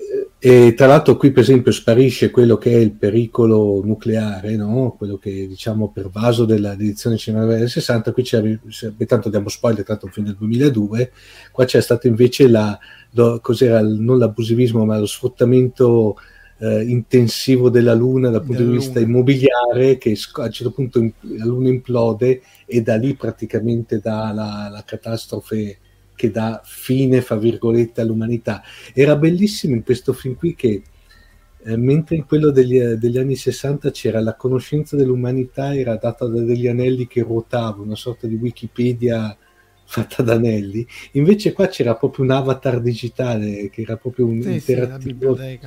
e tra l'altro qui per esempio sparisce quello che è il pericolo nucleare, no? quello che diciamo pervaso dell'edizione cinematografica del 60, qui c'è, tanto diamo spoiler, tanto un film del 2002, qua c'è stato invece la, lo, cos'era, non l'abusivismo ma lo sfruttamento eh, intensivo della Luna dal punto di vista luna. immobiliare che a un certo punto la Luna implode e da lì praticamente dà la, la catastrofe che dà fine, fra virgolette, all'umanità. Era bellissimo in questo film qui che eh, mentre in quello degli, degli, anni 60 c'era la conoscenza dell'umanità, era data da degli anelli che ruotavano, una sorta di Wikipedia fatta da anelli, invece qua c'era proprio un avatar digitale che era proprio un sì, interattivo. Sì,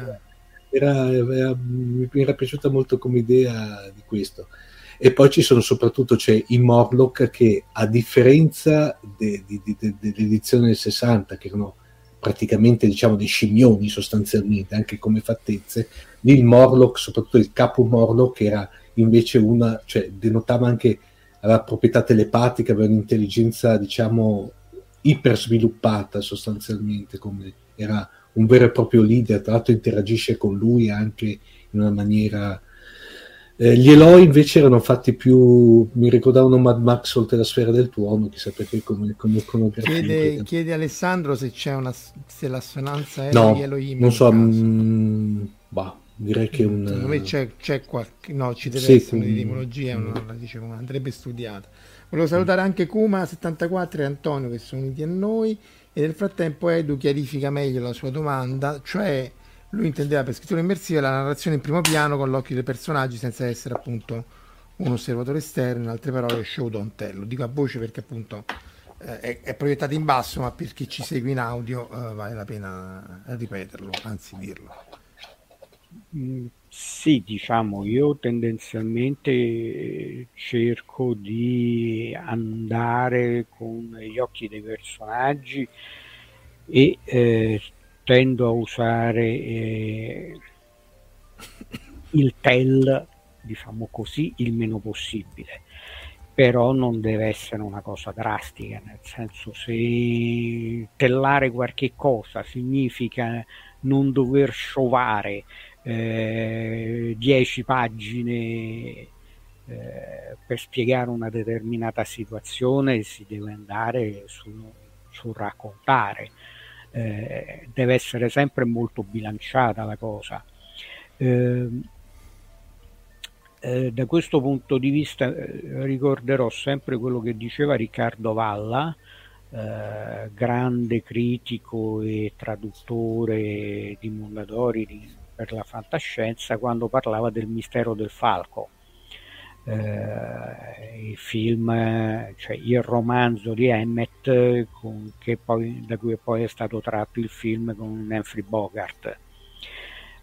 era, era, mi era piaciuta molto come idea di questo e poi ci sono soprattutto c'è i Morlock che a differenza de, de, de, dell'edizione del 60 che erano praticamente diciamo dei scimmioni sostanzialmente anche come fattezze lì il Morlock soprattutto il capo Morlock era invece una cioè denotava anche la proprietà telepatica aveva un'intelligenza diciamo iper sviluppata sostanzialmente come era un vero e proprio leader. Tra l'altro interagisce con lui anche in una maniera eh, gli Eloi invece erano fatti più, mi ricordavano Mad Max oltre la sfera del tuono, chissà perché come, come iconografia. Chiede, chiede Alessandro se c'è una se l'assonanza è no, gli Elohim. Non so, mh, mm, bah, direi che un... Secondo me c'è, c'è qualche... No, ci deve sì, essere un'etimologia, mm. non la dicevo, andrebbe studiata. Volevo salutare anche Kuma74 e Antonio che sono uniti a noi e nel frattempo Edu chiarifica meglio la sua domanda, cioè lui intendeva per scrittura immersiva la narrazione in primo piano con l'occhio dei personaggi senza essere appunto un osservatore esterno, in altre parole show don't tell. Lo dico a voce perché appunto eh, è, è, proiettato in basso, ma per chi ci segue in audio eh, vale la pena ripeterlo, anzi dirlo. Mm, sì, diciamo, io tendenzialmente cerco di andare con gli occhi dei personaggi e eh, tendo a usare eh, il tell, diciamo così, il meno possibile. Però non deve essere una cosa drastica, nel senso se tellare qualche cosa significa non dover sciovare eh, 10 pagine eh, per spiegare una determinata situazione si deve andare sul, sul raccontare eh, deve essere sempre molto bilanciata la cosa eh, eh, da questo punto di vista eh, ricorderò sempre quello che diceva Riccardo Valla eh, grande critico e traduttore di Mondadori di per la fantascienza quando parlava del mistero del falco. Eh, il film, cioè il romanzo di Emmett con, poi, da cui poi è stato tratto il film con Humphrey Bogart.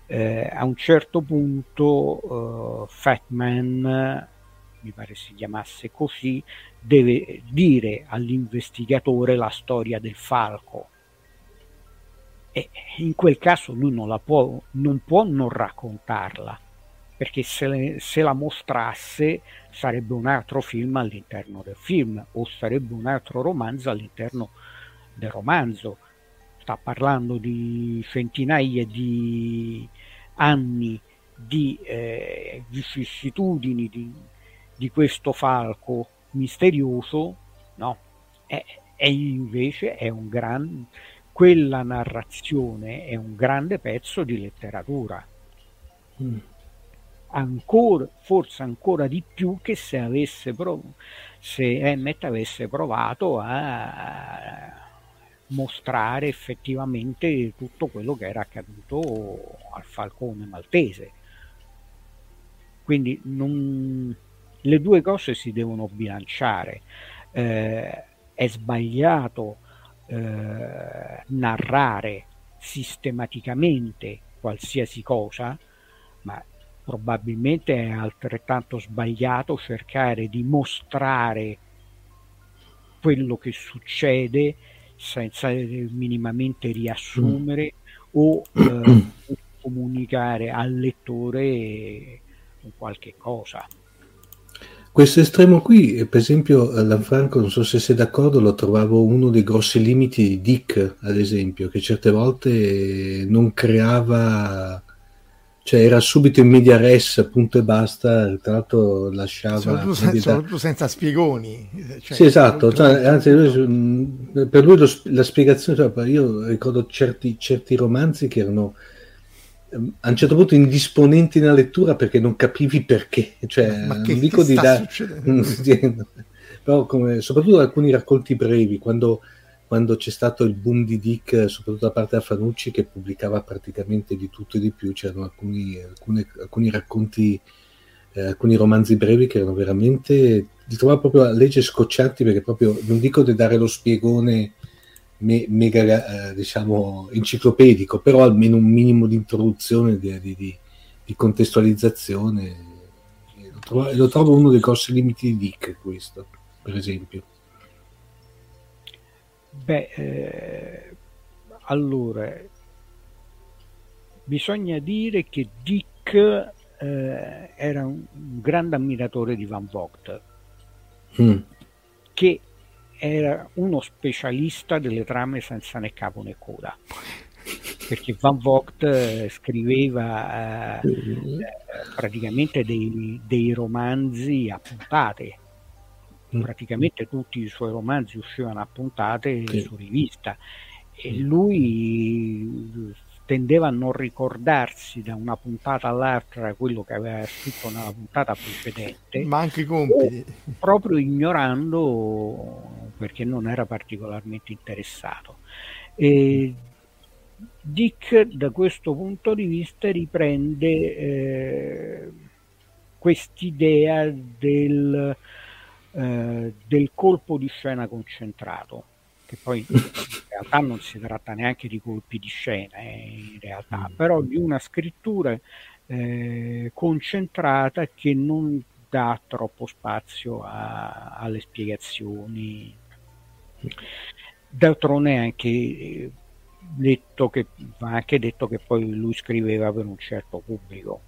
Eh, a un certo punto uh, Fatman, mi pare si chiamasse così, deve dire all'investigatore la storia del falco e in quel caso lui non, la può, non può non raccontarla, perché se, le, se, la mostrasse sarebbe un altro film all'interno del film o sarebbe un altro romanzo all'interno del romanzo. Sta parlando di centinaia di anni di eh, vicissitudini di, di, questo falco misterioso, no? E, e invece è un gran quella narrazione è un grande pezzo di letteratura. Mm. Ancora, forse ancora di più che se avesse prov- se Emmet avesse provato a mostrare effettivamente tutto quello che era accaduto al falcone maltese. Quindi non, le due cose si devono bilanciare. Eh, è sbagliato eh, narrare sistematicamente qualsiasi cosa, ma probabilmente è altrettanto sbagliato cercare di mostrare quello che succede senza minimamente riassumere mm. o eh, comunicare al lettore qualche cosa. Questo estremo qui, eh, per esempio, Lanfranco, non so se sei d'accordo, lo trovavo uno dei grossi limiti di Dick, ad esempio, che certe volte non creava, cioè era subito in media res, punto e basta, tra l'altro lasciava... Soprattutto, senza, soprattutto senza spiegoni. Cioè, sì, esatto, cioè, anzi, lui, per lui lo, la spiegazione, cioè, io ricordo certi, certi romanzi che erano Ehm, a un certo punto indisponenti nella lettura perché non capivi perché, cioè, ma che, non dico di dare, però come, soprattutto alcuni racconti brevi, quando, quando, c'è stato il boom di Dick, soprattutto da parte da Fanucci che pubblicava praticamente di tutto e di più, c'erano alcuni, alcuni, alcuni racconti, eh, alcuni romanzi brevi che erano veramente, li trovavo proprio a legge scoccianti perché proprio, non dico di dare lo spiegone me, mega, eh, diciamo, enciclopedico, però almeno un minimo di introduzione, di, di, di contestualizzazione. Lo trovo, lo trovo, uno dei grossi limiti di Dick, questo, per esempio. Beh, eh, allora, bisogna dire che Dick eh, era un, un, grande ammiratore di Van Vogt, mm. che era uno specialista delle trame senza né capo né coda. Perché Van Vogt eh, scriveva eh, eh, praticamente dei, dei, romanzi a puntate mm. praticamente tutti i suoi romanzi uscivano a puntate sì. su rivista e lui tendeva a non ricordarsi da una puntata all'altra quello che aveva scritto nella puntata precedente, ma anche i compiti, proprio ignorando perché non era particolarmente interessato. E Dick da questo punto di vista riprende eh, quest'idea del, eh, del colpo di scena concentrato che poi in realtà non si tratta neanche di colpi di scena, eh, in realtà, mm. però di una scrittura eh, concentrata che non dà troppo spazio a, alle spiegazioni. D'altronde è anche eh, detto che, va anche detto che poi lui scriveva per un certo pubblico,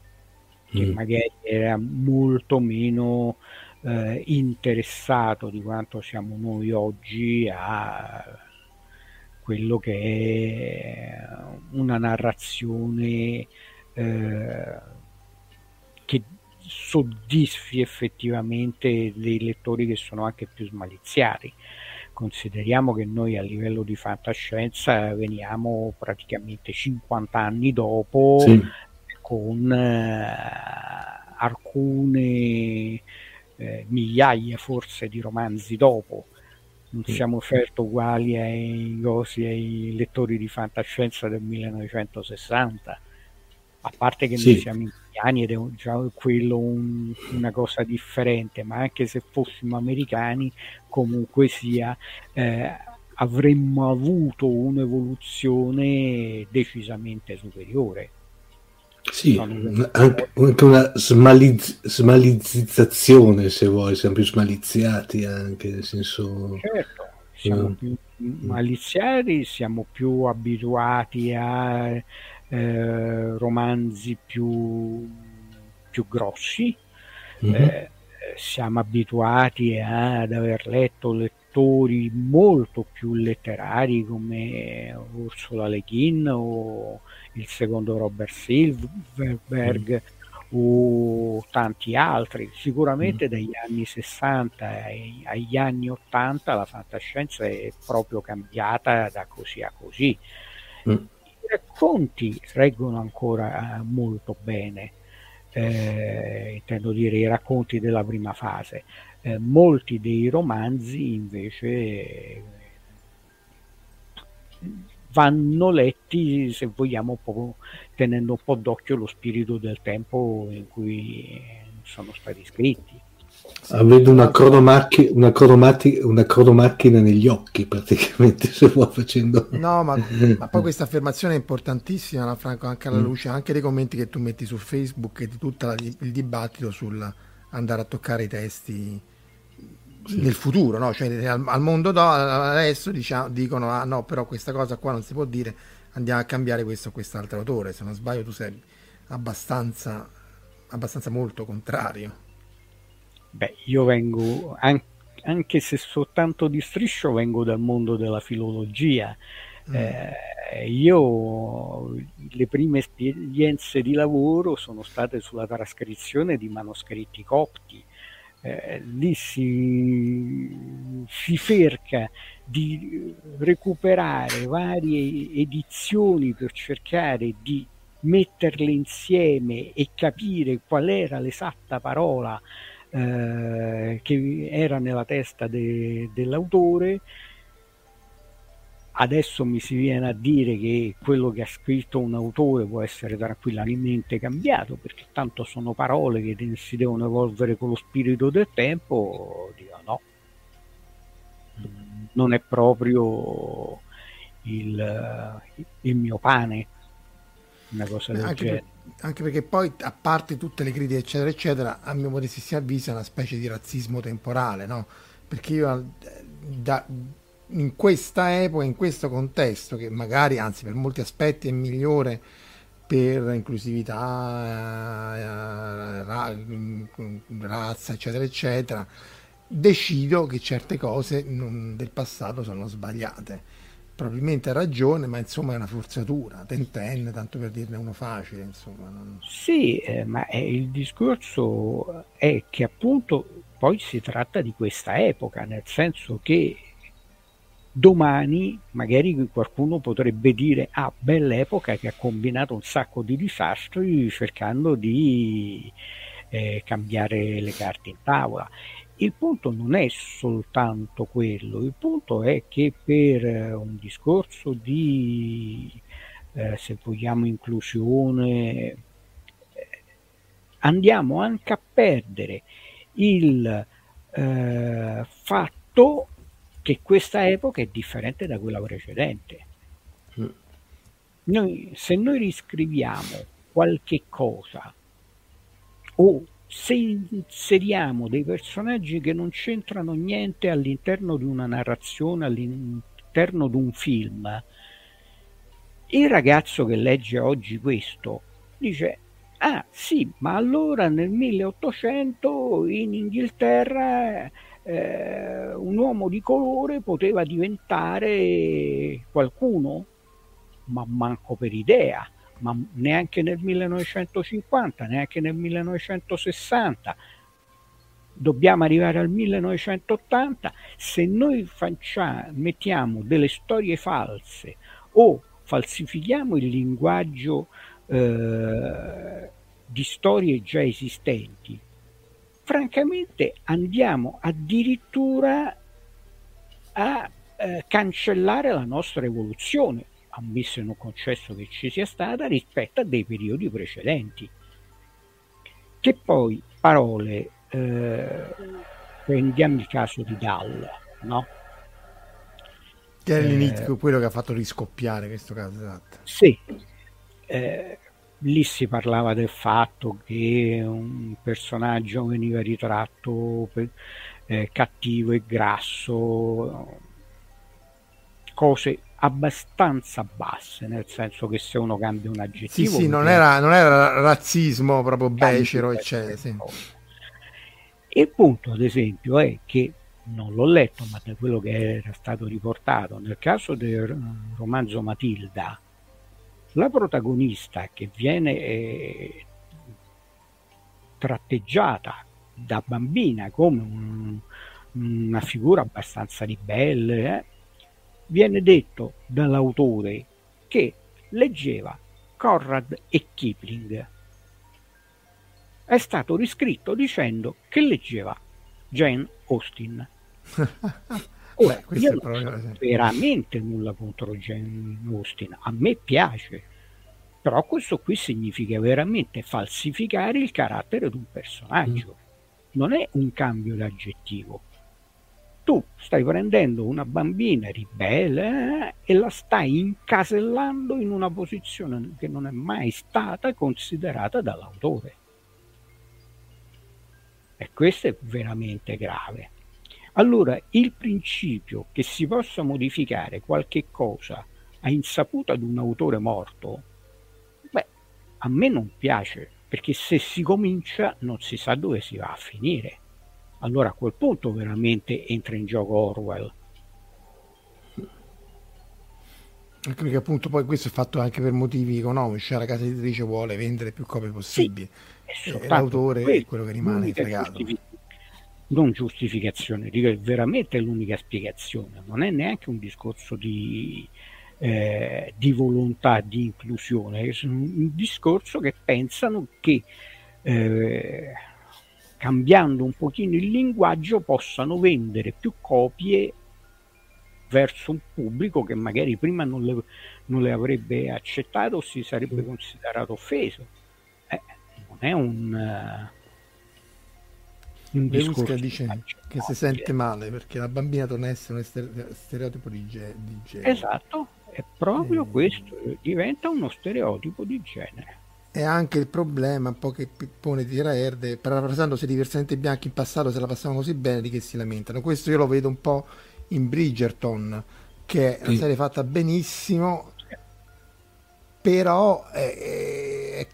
che mm. magari era molto meno eh, interessato di quanto siamo noi oggi a quello che è una narrazione eh, che soddisfi effettivamente dei lettori che sono anche più smaliziati. Consideriamo che noi a livello di fantascienza veniamo praticamente 50 anni dopo sì. con eh, alcune eh, migliaia forse di romanzi dopo. Non siamo certo uguali ai, ai lettori di fantascienza del 1960, a parte che sì. noi siamo italiani ed è già quello un, una cosa differente, ma anche se fossimo americani, comunque sia, eh, avremmo avuto un'evoluzione decisamente superiore. Sì, anche, una smaliz- smalizzazione se vuoi, siamo più smaliziati anche, nel senso... Certo, siamo uh, più maliziati, siamo più abituati a eh, romanzi più, più grossi, uh-huh. eh, siamo abituati ad aver letto lettori molto più letterari come Ursula Le Guin o il secondo Robert Silverberg mm. o tanti altri. Sicuramente mm. dagli anni 60 ai, agli anni 80 la fantascienza è proprio cambiata da così a così. Mm. I racconti reggono ancora eh, molto bene. Eh, intendo dire i racconti della prima fase. Eh, molti dei romanzi invece eh, vanno letti, se vogliamo, un tenendo un po' d'occhio lo spirito del tempo in cui sono stati scritti. Avendo una, cronomacchi- una, cronomatti- una cronomacchina negli occhi praticamente se vuoi facendo no ma, ma, poi questa affermazione è importantissima Franco anche alla mm. luce anche dei commenti che tu metti su Facebook e di tutto il dibattito sul andare a toccare i testi nel futuro, no? cioè, al, al, mondo do, adesso diciamo, dicono ah no, però questa cosa qua non si può dire, andiamo a cambiare questo o quest'altro autore, se non sbaglio tu sei abbastanza, abbastanza molto contrario. Beh, io vengo, an- anche se soltanto di striscio, vengo dal mondo della filologia. Mm. Eh, io le prime esperienze di lavoro sono state sulla trascrizione di manoscritti copti eh, lì si, si cerca di recuperare varie edizioni per cercare di metterle insieme e capire qual era l'esatta parola eh, che era nella testa de, dell'autore Adesso mi si viene a dire che quello che ha scritto un autore può essere tranquillamente cambiato, perché tanto sono parole che si devono evolvere con lo spirito del tempo. Dico no, non è proprio il, il mio pane, una cosa del anche genere. Per, anche perché poi, a parte tutte le critiche, eccetera, eccetera, a mio modestissimo avviso è una specie di razzismo temporale, no? Perché io da, in questa epoca, in questo contesto, che magari, anzi per molti aspetti è migliore per inclusività, eh, razza, eccetera, eccetera, decido che certe cose del passato sono sbagliate. Probabilmente ha ragione, ma insomma è una forzatura, ten ten, tanto per dirne uno facile. Insomma. Sì, eh, ma il discorso è che appunto poi si tratta di questa epoca, nel senso che domani magari qualcuno potrebbe dire ah bella epoca che ha combinato un sacco di disastri cercando di eh, cambiare le carte in tavola. Il punto non è soltanto quello il punto è che per un discorso di eh, se vogliamo inclusione eh, andiamo anche a perdere il eh, fatto che questa epoca è differente da quella precedente. Mm. Noi, se noi riscriviamo qualche cosa o se inseriamo dei personaggi che non c'entrano niente all'interno di una narrazione, all'interno di un film, il ragazzo che legge oggi questo dice Ah sì, ma allora nel 1800 in Inghilterra eh, un uomo di colore poteva diventare qualcuno, ma manco per idea, ma neanche nel 1950, neanche nel 1960. Dobbiamo arrivare al 1980. Se noi facciamo, mettiamo delle storie false o falsifichiamo il linguaggio eh, di storie già esistenti, francamente andiamo addirittura a eh, cancellare la nostra evoluzione, ammesso e non concesso che ci sia stata, rispetto a dei periodi precedenti. Che poi parole, eh, prendiamo il caso di Dall, no? Che è l'inizio, eh, quello che ha fatto riscoppiare questo caso, esatto. Sì, eh, lì si parlava del fatto che un personaggio veniva ritratto eh, cattivo e grasso, cose abbastanza basse, nel senso che se uno cambia un aggettivo... Sì, sì, non era, non era, razzismo proprio becero, eccetera. Sì. Il punto, ad esempio, è che non l'ho letto, ma da quello che era stato riportato, nel caso del romanzo Matilda, la protagonista che viene eh, tratteggiata da bambina come un, una figura abbastanza ribelle, eh, viene detto dall'autore che leggeva Conrad e Kipling. È stato riscritto dicendo che leggeva Jane Austen. Ora, Beh, io non ho veramente nulla contro Jane Austen, a me piace, però questo qui significa veramente falsificare il carattere di un personaggio, mm. non è un cambio d'aggettivo. Tu stai prendendo una bambina ribelle eh, e la stai incasellando in una posizione che non è mai stata considerata dall'autore. E questo è veramente grave. Allora, il principio che si possa modificare qualche cosa a insaputa di un autore morto, beh, a me non piace, perché se si comincia non si sa dove si va a finire. Allora a quel punto veramente entra in gioco Orwell. Anche perché appunto poi questo è fatto anche per motivi economici, cioè la casa editrice vuole vendere più copie possibili. Sì, e l'autore è quello che rimane fregato. Giustific- non giustificazione, dico è veramente l'unica spiegazione, non è neanche un discorso di, eh, di volontà di inclusione, è un discorso che pensano che eh, cambiando un pochino il linguaggio possano vendere più copie verso un pubblico che magari prima non le, non le avrebbe accettate o si sarebbe considerato offeso. Eh, non è un... Uh, Beusca dice che si sente male perché la bambina torna a essere uno stereotipo di, ge- di genere. Esatto, è proprio e... questo, diventa uno stereotipo di genere. E anche il problema un po' che pone Tira Erde, parafrasando se i diversamente bianchi in passato se la passavano così bene di che si lamentano. Questo io lo vedo un po' in Bridgerton, che è una serie fatta benissimo, però è, è,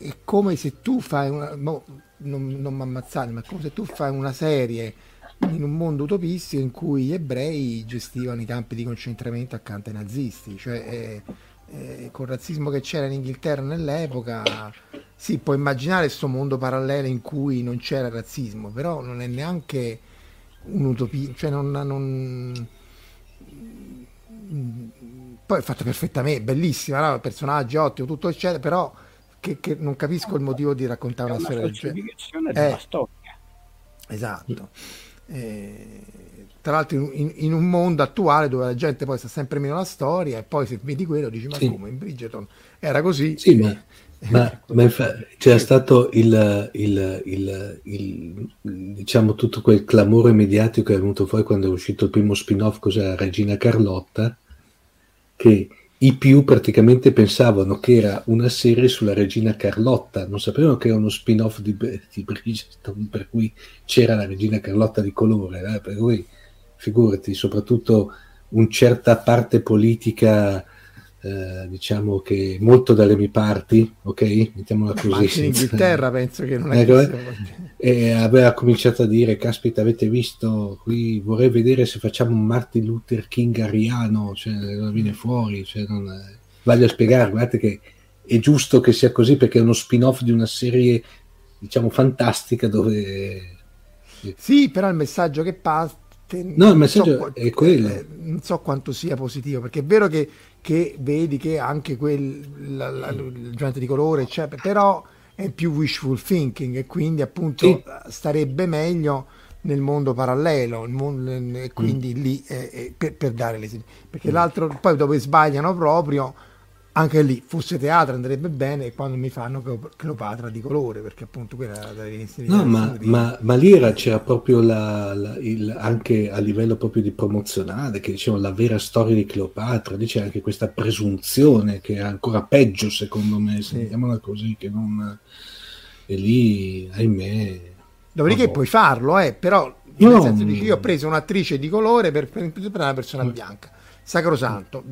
è come se tu fai una... Boh, non, non mi ammazzare, ma è come se tu fai una serie in un mondo utopistico in cui gli ebrei gestivano i campi di concentramento accanto ai nazisti, cioè eh, eh, col razzismo che c'era in Inghilterra nell'epoca, sì, puoi immaginare questo mondo parallelo in cui non c'era razzismo, però non è neanche un'utopia, cioè non, non, poi è fatta perfettamente, bellissima, no? personaggi ottimo, tutto eccetera, però che, che non capisco il motivo di raccontare una, una storia del genere. della eh, storia. Esatto. Eh, tra l'altro in, in, in, un mondo attuale dove la gente poi sa sempre meno la storia e poi se vedi quello dici ma sì. come in Bridgeton era così. Sì, ma, ma, ma infa- c'era stato il, il, il, il, diciamo tutto quel clamore mediatico che è venuto fuori quando è uscito il primo spin-off, cos'era Regina Carlotta, che i più praticamente pensavano che era una serie sulla regina Carlotta, non sapevano che era uno spin-off di, di Bridgestone, per cui c'era la regina Carlotta di colore, eh? per cui figurati, soprattutto una certa parte politica eh, diciamo che molto dalle mie parti, ok? Mettiamola così. Ma anche in Inghilterra penso che non è ecco, E aveva cominciato a dire, caspita, avete visto, qui vorrei vedere se facciamo un Martin Luther King ariano, cioè non viene mm. fuori, cioè non... Voglio spiegare, guardate che è giusto che sia così perché è uno spin-off di una serie, diciamo, fantastica dove... Sì, però il messaggio che parte no, il messaggio so, è quello. Eh, non so quanto sia positivo, perché è vero che che vedi che anche quel, la, la, il gigante di colore, eccetera, però è più wishful thinking e quindi appunto sì. starebbe meglio nel mondo parallelo mondo, e quindi mm. lì eh, per, per, dare l'esempio perché mm. l'altro poi dove sbagliano proprio anche lì fosse teatro andrebbe bene e quando mi fanno Cleopatra di colore perché appunto quella era da no ma, ma, ma, lì era, c'era proprio la, la, il, anche a livello proprio di promozionale che dicevano la vera storia di Cleopatra lì c'è anche questa presunzione che è ancora peggio secondo me sì. così che non e lì ahimè dopodiché puoi farlo eh, però no, nel senso dici io ho preso un'attrice di colore per, per, per una persona bianca sacrosanto,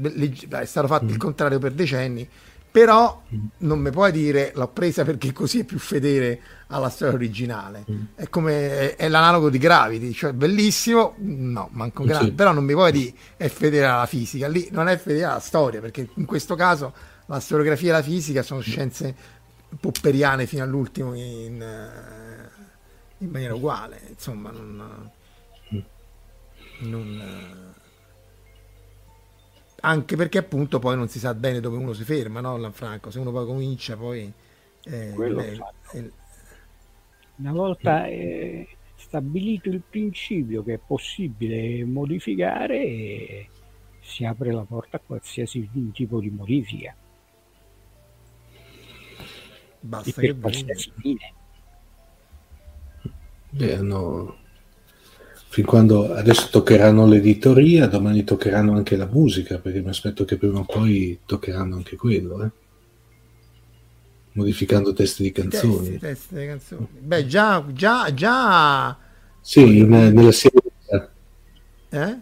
è stato fatto il mm. contrario per decenni, però mm. non mi puoi dire l'ho presa perché così è più fedele alla storia originale. Mm. È come è, l'analogo di Gravity, cioè bellissimo, no, manco Gravity, sì. però non mi puoi dire è fedele alla fisica, lì non è fedele alla storia, perché in questo caso la storiografia e la fisica sono scienze popperiane fino all'ultimo in, in maniera uguale, insomma, non, non anche perché appunto poi non si sa bene dove uno si ferma, no Lanfranco? Se uno poi comincia poi... Eh, beh, eh, Una volta eh, stabilito il principio che è possibile modificare, si apre la porta a qualsiasi tipo di modifica. Basta e per qualsiasi fine. Beh, no, fin quando adesso toccheranno l'editoria, domani toccheranno anche la musica, perché mi aspetto che prima o poi toccheranno anche quello, eh? modificando testi di canzoni. Testi, testi di canzoni. Beh, già, già, già... Sì, in, nella serenità. Eh?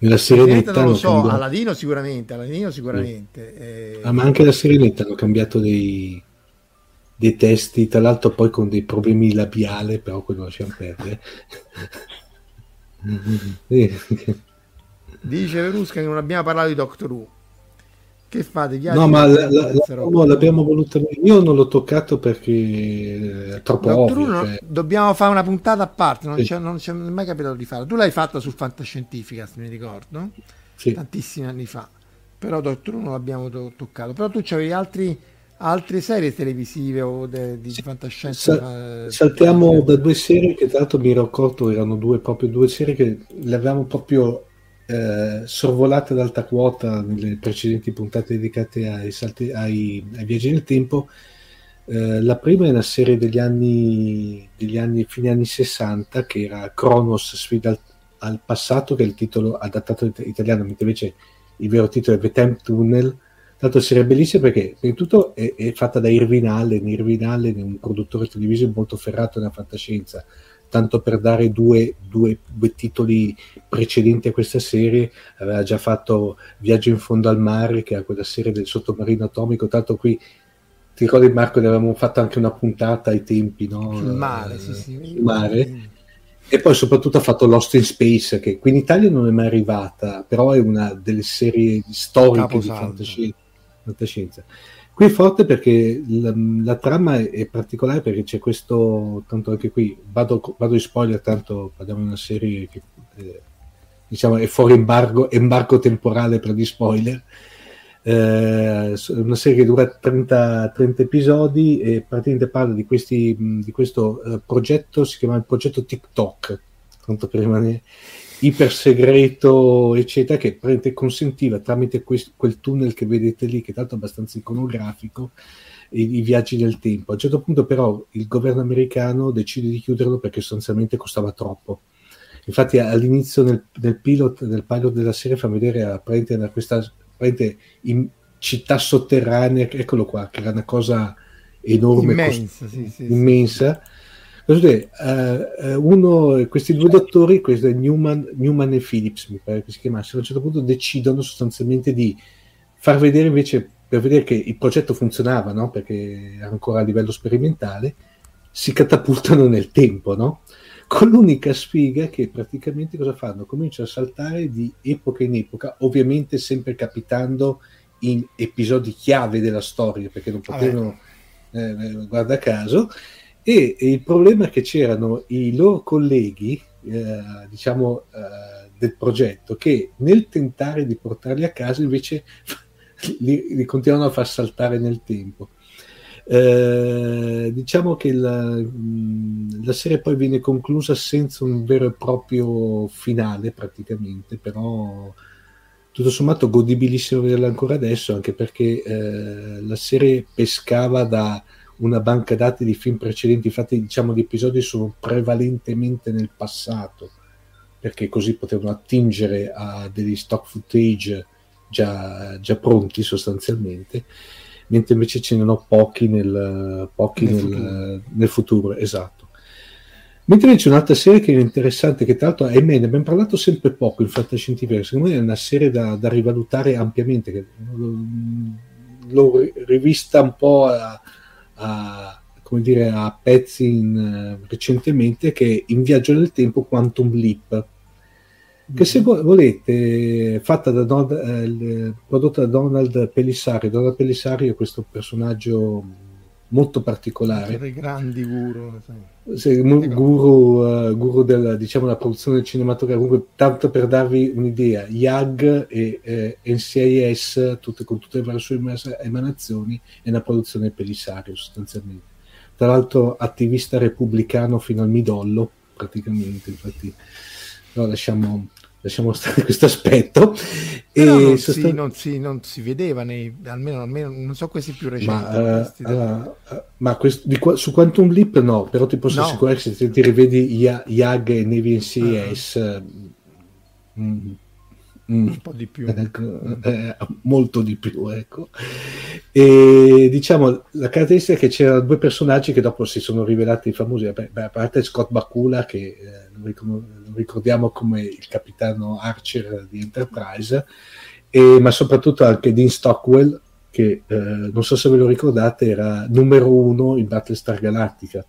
Nella serenità non lo so, cambiato... Aladino sicuramente, Aladino sicuramente. Eh... Ah, ma anche la serenità hanno cambiato dei, dei testi, tra l'altro poi con dei problemi labiali, però quello lasciamo perdere. Dice Verusca che non abbiamo parlato di Doctor Who. Che fate? Viaggi no, ma la, la, la, l'abbiamo voluto. Io non l'ho toccato perché è troppo Doctor ovvio. Who, cioè... Dobbiamo fare una puntata a parte. Non, sì. c'è, non c'è mai capitato di farlo. Tu l'hai fatta sul Fantascientifica, se mi ricordo, sì. tantissimi anni fa. Però Doctor Who non l'abbiamo to- toccato. Però tu c'avevi altri altre serie televisive o de, di sì, fantascienza. Sa- saltiamo da due serie che tra l'altro mi ero accorto erano due, proprio due serie che le avevamo proprio eh, sorvolate ad alta quota nelle precedenti puntate dedicate ai, salti, ai, ai viaggi nel tempo. Eh, la prima è una serie degli anni, degli anni fine anni 60 che era Kronos sfida al, al passato che è il titolo adattato italiano mentre invece il vero titolo è The Time Tunnel Tanto serie bellissima perché, prima di tutto, è, è, fatta da Irvin Allen. Irvin Allen è un produttore televisivo molto ferrato nella fantascienza. Tanto per dare due, due, due, titoli precedenti a questa serie, aveva già fatto Viaggio in fondo al mare, che è quella serie del sottomarino atomico. Tanto qui ti ricordi Marco, ne avevamo fatto anche una puntata ai tempi, no? Sul mare, sì, sì. Sul mare. E poi soprattutto ha fatto Lost in Space, che qui in Italia non è mai arrivata, però è una delle serie storiche Capo di fantascienza fantascienza. Qui è forte perché la, la, trama è, particolare perché c'è questo, tanto anche qui, vado, vado in spoiler, tanto parliamo di una serie che, eh, diciamo, è fuori embargo, embargo temporale per gli spoiler. Eh, una serie che dura 30, 30, episodi e praticamente parla di, questi, di questo uh, progetto, si chiama il progetto TikTok, tanto per rimanere iper segreto, eccetera, che consentiva tramite quest- quel tunnel che vedete lì, che è tanto abbastanza iconografico, i, i, viaggi nel tempo. A un certo punto, però, il governo americano decide di chiuderlo perché sostanzialmente costava troppo. Infatti, all'inizio nel, nel pilot, nel pilot della serie fa vedere a prendere questa prendere in città sotterranea, eccolo qua, che era una cosa enorme, immensa. Cost- sì, sì, immensa. Sì Uh, uno, questi due dottori, questo è Newman, Newman, e Phillips, mi pare che si chiamassero, a un certo punto decidono sostanzialmente di far vedere invece, per vedere che il progetto funzionava, no? perché era ancora a livello sperimentale, si catapultano nel tempo, no? con l'unica sfiga che praticamente cosa fanno? Cominciano a saltare di epoca in epoca, ovviamente sempre capitando in episodi chiave della storia, perché non potevano, eh, eh guarda caso, e, il problema è che c'erano i loro colleghi, eh, diciamo, eh, del progetto, che nel tentare di portarli a casa invece li, li continuano a far saltare nel tempo. Eh, diciamo che la, la, serie poi viene conclusa senza un vero e proprio finale praticamente, però tutto sommato godibilissimo vederla ancora adesso, anche perché eh, la serie pescava da una banca dati di film precedenti, infatti diciamo gli episodi sono prevalentemente nel passato, perché così potevano attingere a degli stock footage già, già pronti sostanzialmente, mentre invece ce ne sono pochi nel, pochi nel, nel, futuro. nel futuro, esatto. Mentre invece un'altra serie che è interessante, che tra l'altro ahimè ne abbiamo parlato sempre poco in fantascientifica, secondo me è una serie da, da rivalutare ampiamente, che l'ho rivista un po' a, a, come dire, a pezzi in, uh, recentemente che è In viaggio nel tempo Quantum Leap che se mm-hmm. volete fatta da Don, eh, prodotta da Donald Pelissari Donald Pelissari è questo personaggio molto particolare. Dei grandi guru sì, guru, uh, guru della diciamo, la produzione cinematografica. Comunque tanto per darvi un'idea YAG e eh, NCIS tutte, con tutte le sue emanazioni è una produzione Pelissari sostanzialmente. Tra l'altro attivista repubblicano fino al midollo praticamente. Infatti no, lasciamo, lasciamo stare questo aspetto. E non, sostan- si, non, si, non, si, vedeva, nei, almeno, almeno, non so questi più recenti. Ma, uh, uh, ma questo, di, su Quantum Leap no, però ti posso no. assicurare che se ti rivedi YAG e Navy NCS... Uh-huh. Mm, Mm, un po' di più, ecco, eh, molto di più. Ecco. E diciamo la caratteristica è che c'erano due personaggi che dopo si sono rivelati famosi. Beh, a parte Scott Bakula, che eh, lo ricordiamo come il capitano Archer di Enterprise, e, ma soprattutto anche Dean Stockwell, che eh, non so se ve lo ricordate, era numero uno in Battlestar Galactica.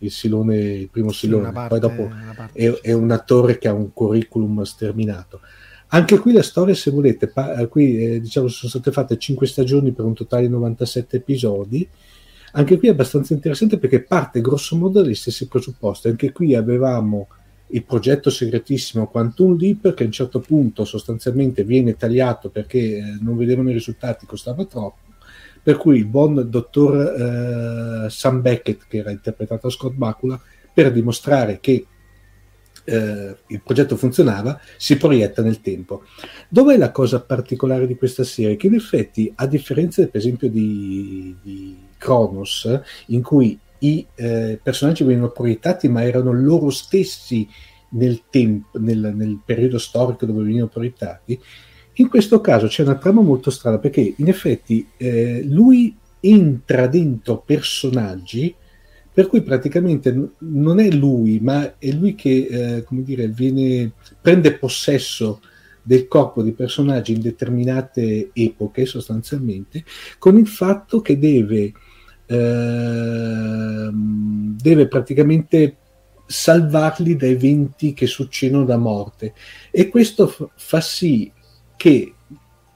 Il, silone, il primo silone, parte, poi dopo è, è un attore che ha un curriculum sterminato. Anche qui la storia, se volete, pa- qui eh, diciamo sono state fatte 5 stagioni per un totale di 97 episodi. Anche qui è abbastanza interessante perché parte grosso modo dagli stessi presupposti. Anche qui avevamo il progetto segretissimo Quantum Leap che a un certo punto sostanzialmente viene tagliato perché eh, non vedevano i risultati, costava troppo. Per cui il buon dottor eh, Sam Beckett, che era interpretato da Scott Bakula, per dimostrare che eh, il progetto funzionava, si proietta nel tempo. Dov'è la cosa particolare di questa serie? Che in effetti, a differenza per esempio di, di Kronos, in cui i eh, personaggi venivano proiettati ma erano loro stessi nel, tempo, nel, nel periodo storico dove venivano proiettati, in questo caso c'è una trama molto strana perché in effetti eh, lui entra dentro personaggi per cui praticamente non è lui, ma è lui che, eh, come dire, viene, prende possesso del corpo di personaggi in determinate epoche sostanzialmente, con il fatto che deve, eh, deve praticamente salvarli da eventi che succedono da morte. E questo f- fa sì che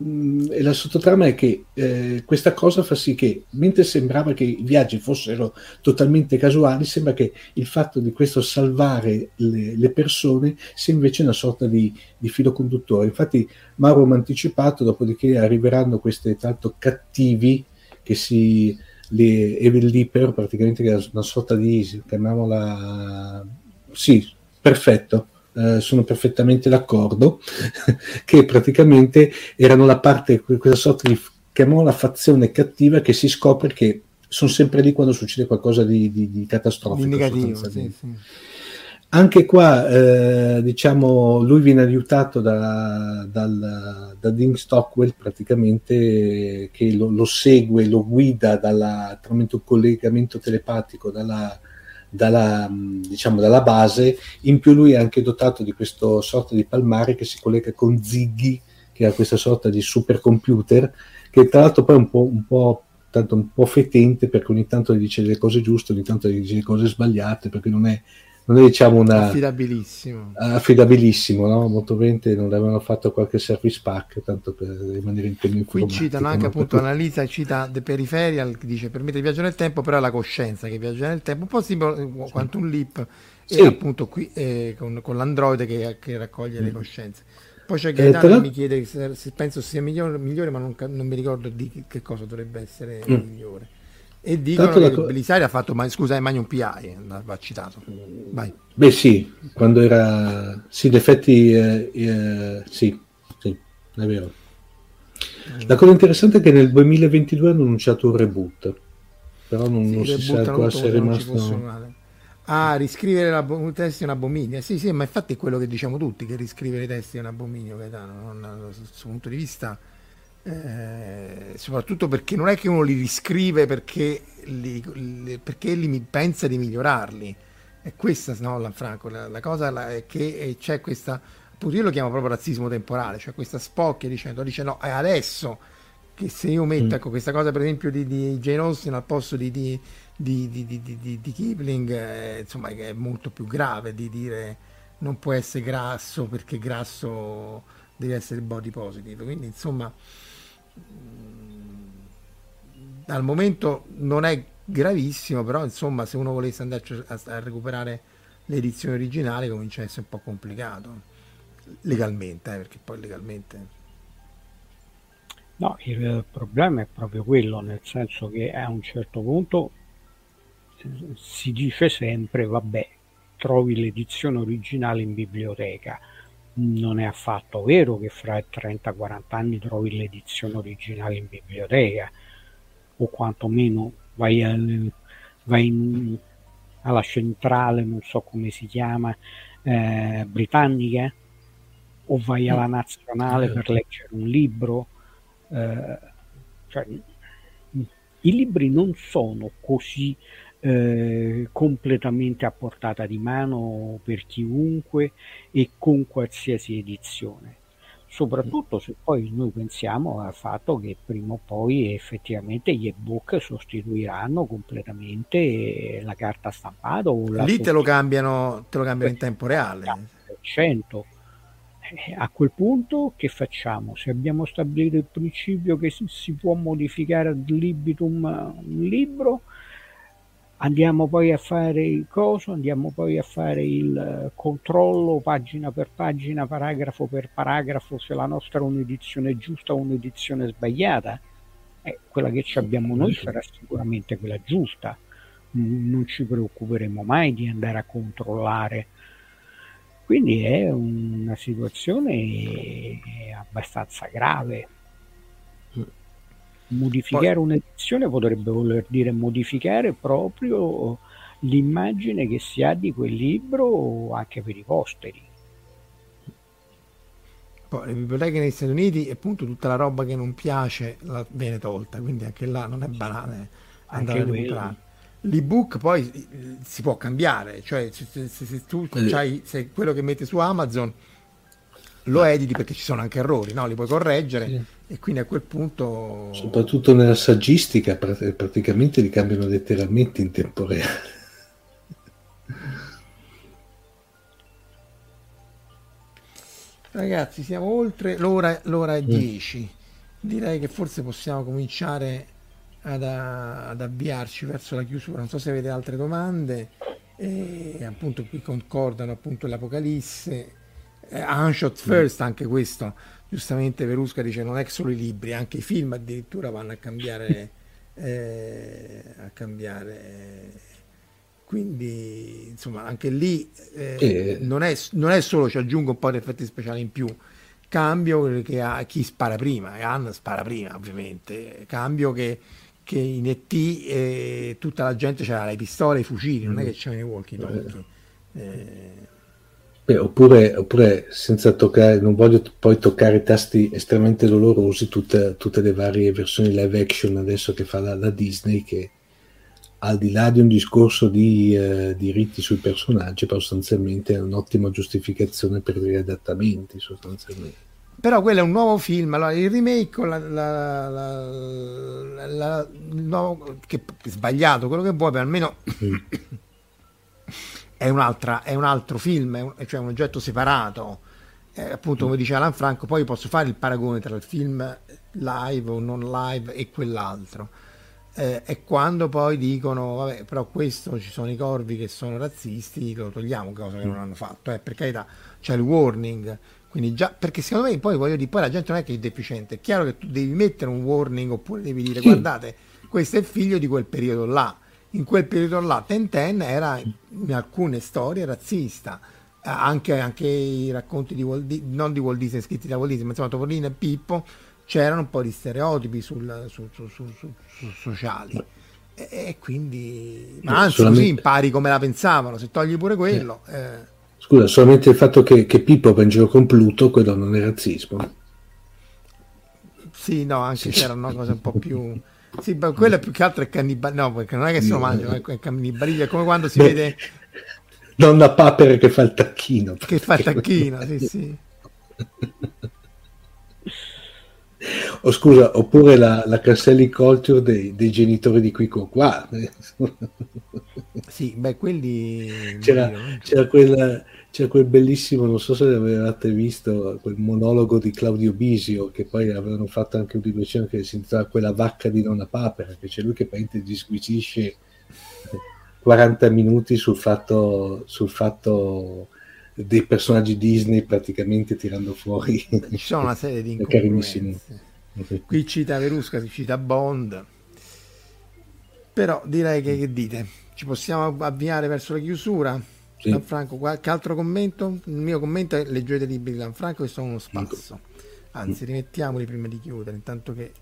Mm, e la sottotrama è che eh, questa cosa fa sì che, mentre sembrava che i viaggi fossero totalmente casuali, sembra che il fatto di questo salvare le, le persone sia invece una sorta di, di, filo conduttore. Infatti, Mauro mi ha anticipato, dopodiché arriveranno questi tanto cattivi che si le Evil Leaper, praticamente che è una sorta di chiamiamola sì, perfetto eh, sono perfettamente d'accordo, che praticamente erano la parte, quella sorta di, chiamiamola fazione cattiva che si scopre che sono sempre lì quando succede qualcosa di, di, di catastrofico. Di negativo, sì, sì. Anche qua, eh, diciamo, lui viene aiutato da, dal, da Dean Stockwell praticamente che lo, lo segue, lo guida dalla, tramite un collegamento telepatico dalla, dalla, diciamo, dalla base, in più lui è anche dotato di questo sorta di palmare che si collega con Ziggy, che ha questa sorta di supercomputer, che tra l'altro poi è un po', un po', tanto un po' fetente perché ogni tanto gli dice le cose giuste, ogni tanto gli dice le cose sbagliate, perché non è non è diciamo una affidabilissimo affidabilissimo no? molto bene non avevano fatto qualche service pack tanto per rimanere in tema qui citano anche appunto per... Annalisa cita The Peripheral che dice permette di viaggiare nel tempo però è la coscienza che viaggia nel tempo un po' simile sì. quanto un leap sì. e appunto qui eh, con, con, l'androide che, che raccoglie mm. le coscienze poi c'è Gaetano eh, che mi chiede se, se penso sia migliore, migliore ma non, non, mi ricordo di che cosa dovrebbe essere mm. migliore e dicono Tanto che co- Belisari ha fatto, ma, scusa, è Magnum PI, va citato. Vai. Beh sì, quando era... Sì, in effetti, eh, eh, sì, sì, è vero. La cosa interessante è che nel 2022 hanno annunciato un reboot, però non, sì, non si sa ancora se è rimasto... Ah, riscrivere la, un testo è un abominio. Sì, sì, ma infatti è quello che diciamo tutti, che riscrivere i testi è un abominio, Gaetano. Non, dal suo punto di vista eh, soprattutto perché non è che uno li riscrive perché, li, li, perché li pensa di migliorarli. È questa, no, Lanfranco, la, la cosa la, è che c'è questa, appunto io lo chiamo proprio razzismo temporale, cioè questa spocchia dicendo, dice no, è adesso che se io metto, mm. ecco, questa cosa per esempio di, di Jane Austen al posto di, di, di Kipling, eh, insomma, è molto più grave di dire non può essere grasso perché grasso deve essere body positive, quindi insomma al momento non è gravissimo, però insomma se uno volesse andare a, a recuperare l'edizione originale comincia a essere un po' complicato. Legalmente, eh, perché poi legalmente... No, il problema è proprio quello, nel senso che a un certo punto si dice sempre, vabbè, trovi l'edizione originale in biblioteca non è affatto vero che fra 30-40 anni trovi l'edizione originale in biblioteca o quantomeno vai, al, vai in, alla centrale, non so come si chiama, eh, britannica o vai alla mm. nazionale per certo. leggere un libro. Eh, cioè, I libri non sono così eh, completamente a portata di mano per chiunque e con qualsiasi edizione. Soprattutto se poi noi pensiamo al fatto che prima o poi effettivamente gli ebook sostituiranno completamente la carta stampata. O la Lì te lo cambiano, te lo cambiano in tempo reale. 100%. Eh, a quel punto che facciamo? Se abbiamo stabilito il principio che si, si può modificare ad libitum un libro, andiamo poi a fare il coso, andiamo poi a fare il eh, controllo pagina per pagina, paragrafo per paragrafo, se la nostra è un'edizione giusta o un'edizione sbagliata. Eh, quella che abbiamo noi sarà sicuramente quella giusta, non ci preoccuperemo mai di andare a controllare. Quindi è una situazione abbastanza grave modificare Poi... un'edizione potrebbe voler dire modificare proprio l'immagine che si ha di quel libro anche per i posteri. Poi le biblioteche negli Stati Uniti, appunto, tutta la roba che non piace la viene tolta, quindi anche là non è banale andare anche a recuperare. L'ebook poi si può cambiare, cioè se, se, se tu hai quello che metti su Amazon lo editi perché ci sono anche errori, no? li puoi correggere. E quindi a quel punto... Soprattutto nella saggistica praticamente li cambiano letteralmente in tempo reale. Ragazzi, siamo oltre l'ora, l'ora e 10. direi che forse possiamo cominciare ad, ad, avviarci verso la chiusura. Non so se avete altre domande. E appunto qui concordano appunto l'Apocalisse. Eh, Unshot First, anche questo, giustamente Verusca dice non è solo i libri, anche i film addirittura vanno a cambiare. Eh, a cambiare quindi insomma anche lì eh, eh. Non, è, non, è, solo ci aggiungo un po' di effetti speciali in più cambio che ha chi spara prima e Anna spara prima ovviamente cambio che che in ET eh, tutta la gente c'era le pistole, i fucili, non è che c'erano i walkie talkie. Eh. Beh, oppure, oppure, senza toccare, non voglio poi toccare i tasti estremamente dolorosi, tutte, tutte le varie versioni live action adesso che fa la, la Disney, che al di là di un discorso di eh, diritti sui personaggi, però sostanzialmente è un'ottima giustificazione per gli adattamenti, sostanzialmente. Però quello è un nuovo film allora il remake la, la, la, la nuovo, che sbagliato quello che vuoi per almeno è, un'altra, è un altro film è un, cioè un oggetto separato eh, appunto come dice Alan Franco poi posso fare il paragone tra il film live o non live e quell'altro eh, e quando poi dicono vabbè però questo ci sono i corvi che sono razzisti lo togliamo cosa che non hanno fatto eh, per carità c'è il warning quindi già, perché secondo me poi voglio dire, poi la gente non è che è deficiente, è chiaro che tu devi mettere un warning oppure devi dire sì. guardate, questo è figlio di quel periodo là. In quel periodo là Tenten era in alcune storie razzista, anche, anche i racconti di Walt Disney, non di Walt Disney scritti da Walt Disney, ma insomma Topolino e Pippo, c'erano un po' di stereotipi sul, su, su, su, sociali. E, e, quindi, ma anzi, solamente... così impari come la pensavano. Se togli pure quello, eh. Eh, Scusa, solamente il fatto che, che Pippo va in giro con Pluto, quello non è razzismo. Sì, no, anche sì. c'erano cose un po' più... Sì, ma quello più che altro è cannibalismo. No, perché non è che se lo mangiano, è cannibalismo. È come quando si Beh, vede... Donna Papera che fa il tacchino. Che fa il tacchino, sì, sì. Oh, scusa, oppure la, la cancelling culture dei, dei, genitori di Quico qua. Sì, beh, quelli... C'era, c'era quella c'è quel bellissimo, non so se l'avevate visto, quel monologo di Claudio Bisio, che poi avevano fatto anche un un'edizione che si intitola Quella vacca di nonna papera, che c'è lui che praticamente disquisisce 40 minuti sul fatto, sul fatto dei personaggi Disney praticamente tirando fuori. Ci sono una serie di incongruenze. Qui cita Verusca, si cita Bond. Però direi che, che dite? Ci possiamo avviare verso la chiusura? Sì. Lanfranco, qualche altro commento? Il mio commento è leggete i libri di Lanfranco che sono uno spasso. Anzi, rimettiamoli prima di chiudere, intanto che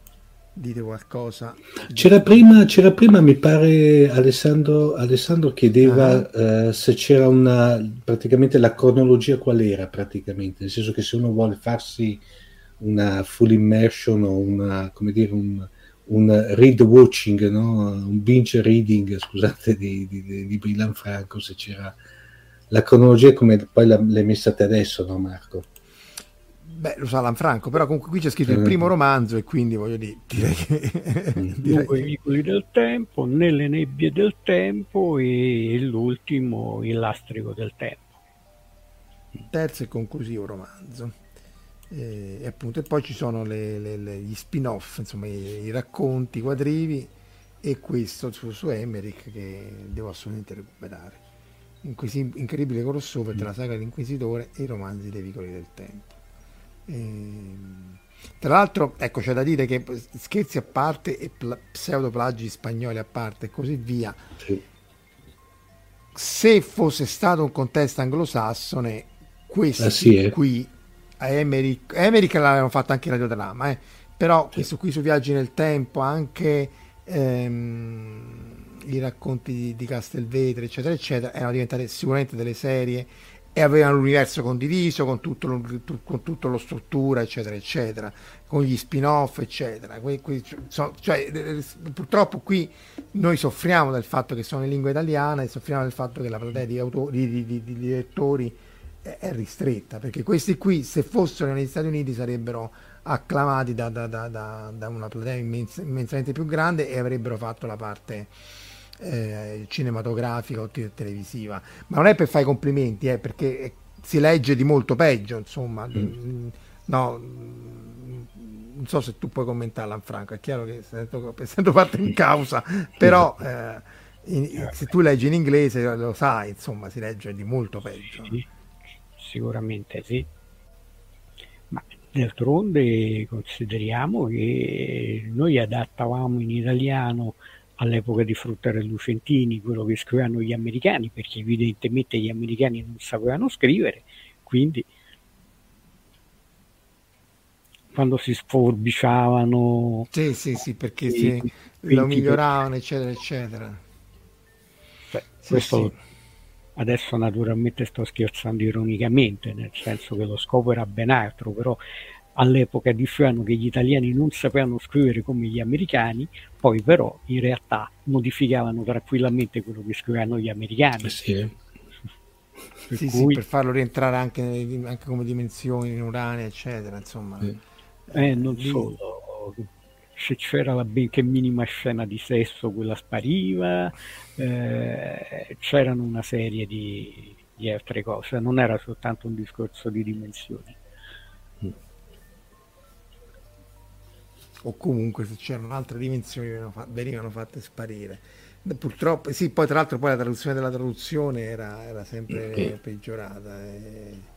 dite qualcosa. C'era prima, c'era prima mi pare, Alessandro, Alessandro chiedeva ah. uh, se c'era una, praticamente la cronologia qual era praticamente, nel senso che se uno vuole farsi una full immersion o una, come dire, un, un read watching, no? un binge reading, scusate, di, di, di, di Franco, se c'era la cronologia come poi l'hai messa te adesso, no Marco? Beh, lo sa Lanfranco, però comunque qui c'è scritto il primo romanzo e quindi voglio dire, direi che... Due vicoli del tempo, Nelle nebbie del tempo e l'ultimo, Il lastrico del tempo. Terzo e conclusivo romanzo. E, e appunto, e poi ci sono le, le, le, gli spin-off, insomma, i, i, racconti, i quadrivi e questo su, su Emmerich che devo assolutamente recuperare. Inquisi- incredibile crossover tra la saga dell'Inquisitore e i romanzi dei vicoli del tempo. Ehm, tra l'altro, ecco, c'è da dire che scherzi a parte e pla- pseudoplagi spagnoli a parte e così via, sì. se fosse stato un contesto anglosassone, questo ah, sì, eh. qui a Emerick, Emerick l'avevano fatto anche in radiodrama, eh, però sì. questo qui su Viaggi nel Tempo, anche ehm, i racconti di, di Castelvetri, eccetera, eccetera, erano diventate sicuramente delle serie e avevano l'universo condiviso con tutto lo, con tutto lo struttura, eccetera, eccetera, con gli spin-off, eccetera. Que, que, cioè, purtroppo qui noi soffriamo del fatto che sono in lingua italiana e soffriamo del fatto che la platea di, autori, di, di, di lettori è, è, ristretta, perché questi qui, se fossero negli Stati Uniti, sarebbero acclamati da, da, da, da una platea immens- immensamente più grande e avrebbero fatto la parte eh, cinematografica o televisiva, ma non è per fare i complimenti, è perché si legge di molto peggio, insomma, mm. no, non so se tu puoi commentarla, Franco, è chiaro che essendo, essendo parte in causa, però eh, in, se tu leggi in inglese lo sai, insomma, si legge di molto peggio. Sì, sicuramente sì. Ma d'altronde consideriamo che noi adattavamo in italiano all'epoca di Fruttare Lucentini quello che scrivevano gli americani, perché evidentemente gli americani non sapevano scrivere, quindi quando si sforbiciavano. Sì, sì, sì, perché si, lo miglioravano, eccetera, eccetera. Cioè, sì, questo sì. adesso naturalmente sto scherzando ironicamente, nel senso che lo scopo era ben altro, però all'epoca dicevano che gli italiani non sapevano scrivere come gli americani, poi però in realtà modificavano tranquillamente quello che scrivevano gli americani. Eh sì. Per, sì, cui... sì, per farlo rientrare anche, anche, come dimensioni in uranio, eccetera. Insomma. Eh, non solo, se c'era la benché minima scena di sesso, quella spariva, eh, c'erano una serie di, di, altre cose, non era soltanto un discorso di dimensioni. O comunque se c'erano altre dimensioni venivano fatte sparire. Purtroppo, sì, poi tra l'altro poi la traduzione della traduzione era, era sempre okay. peggiorata. E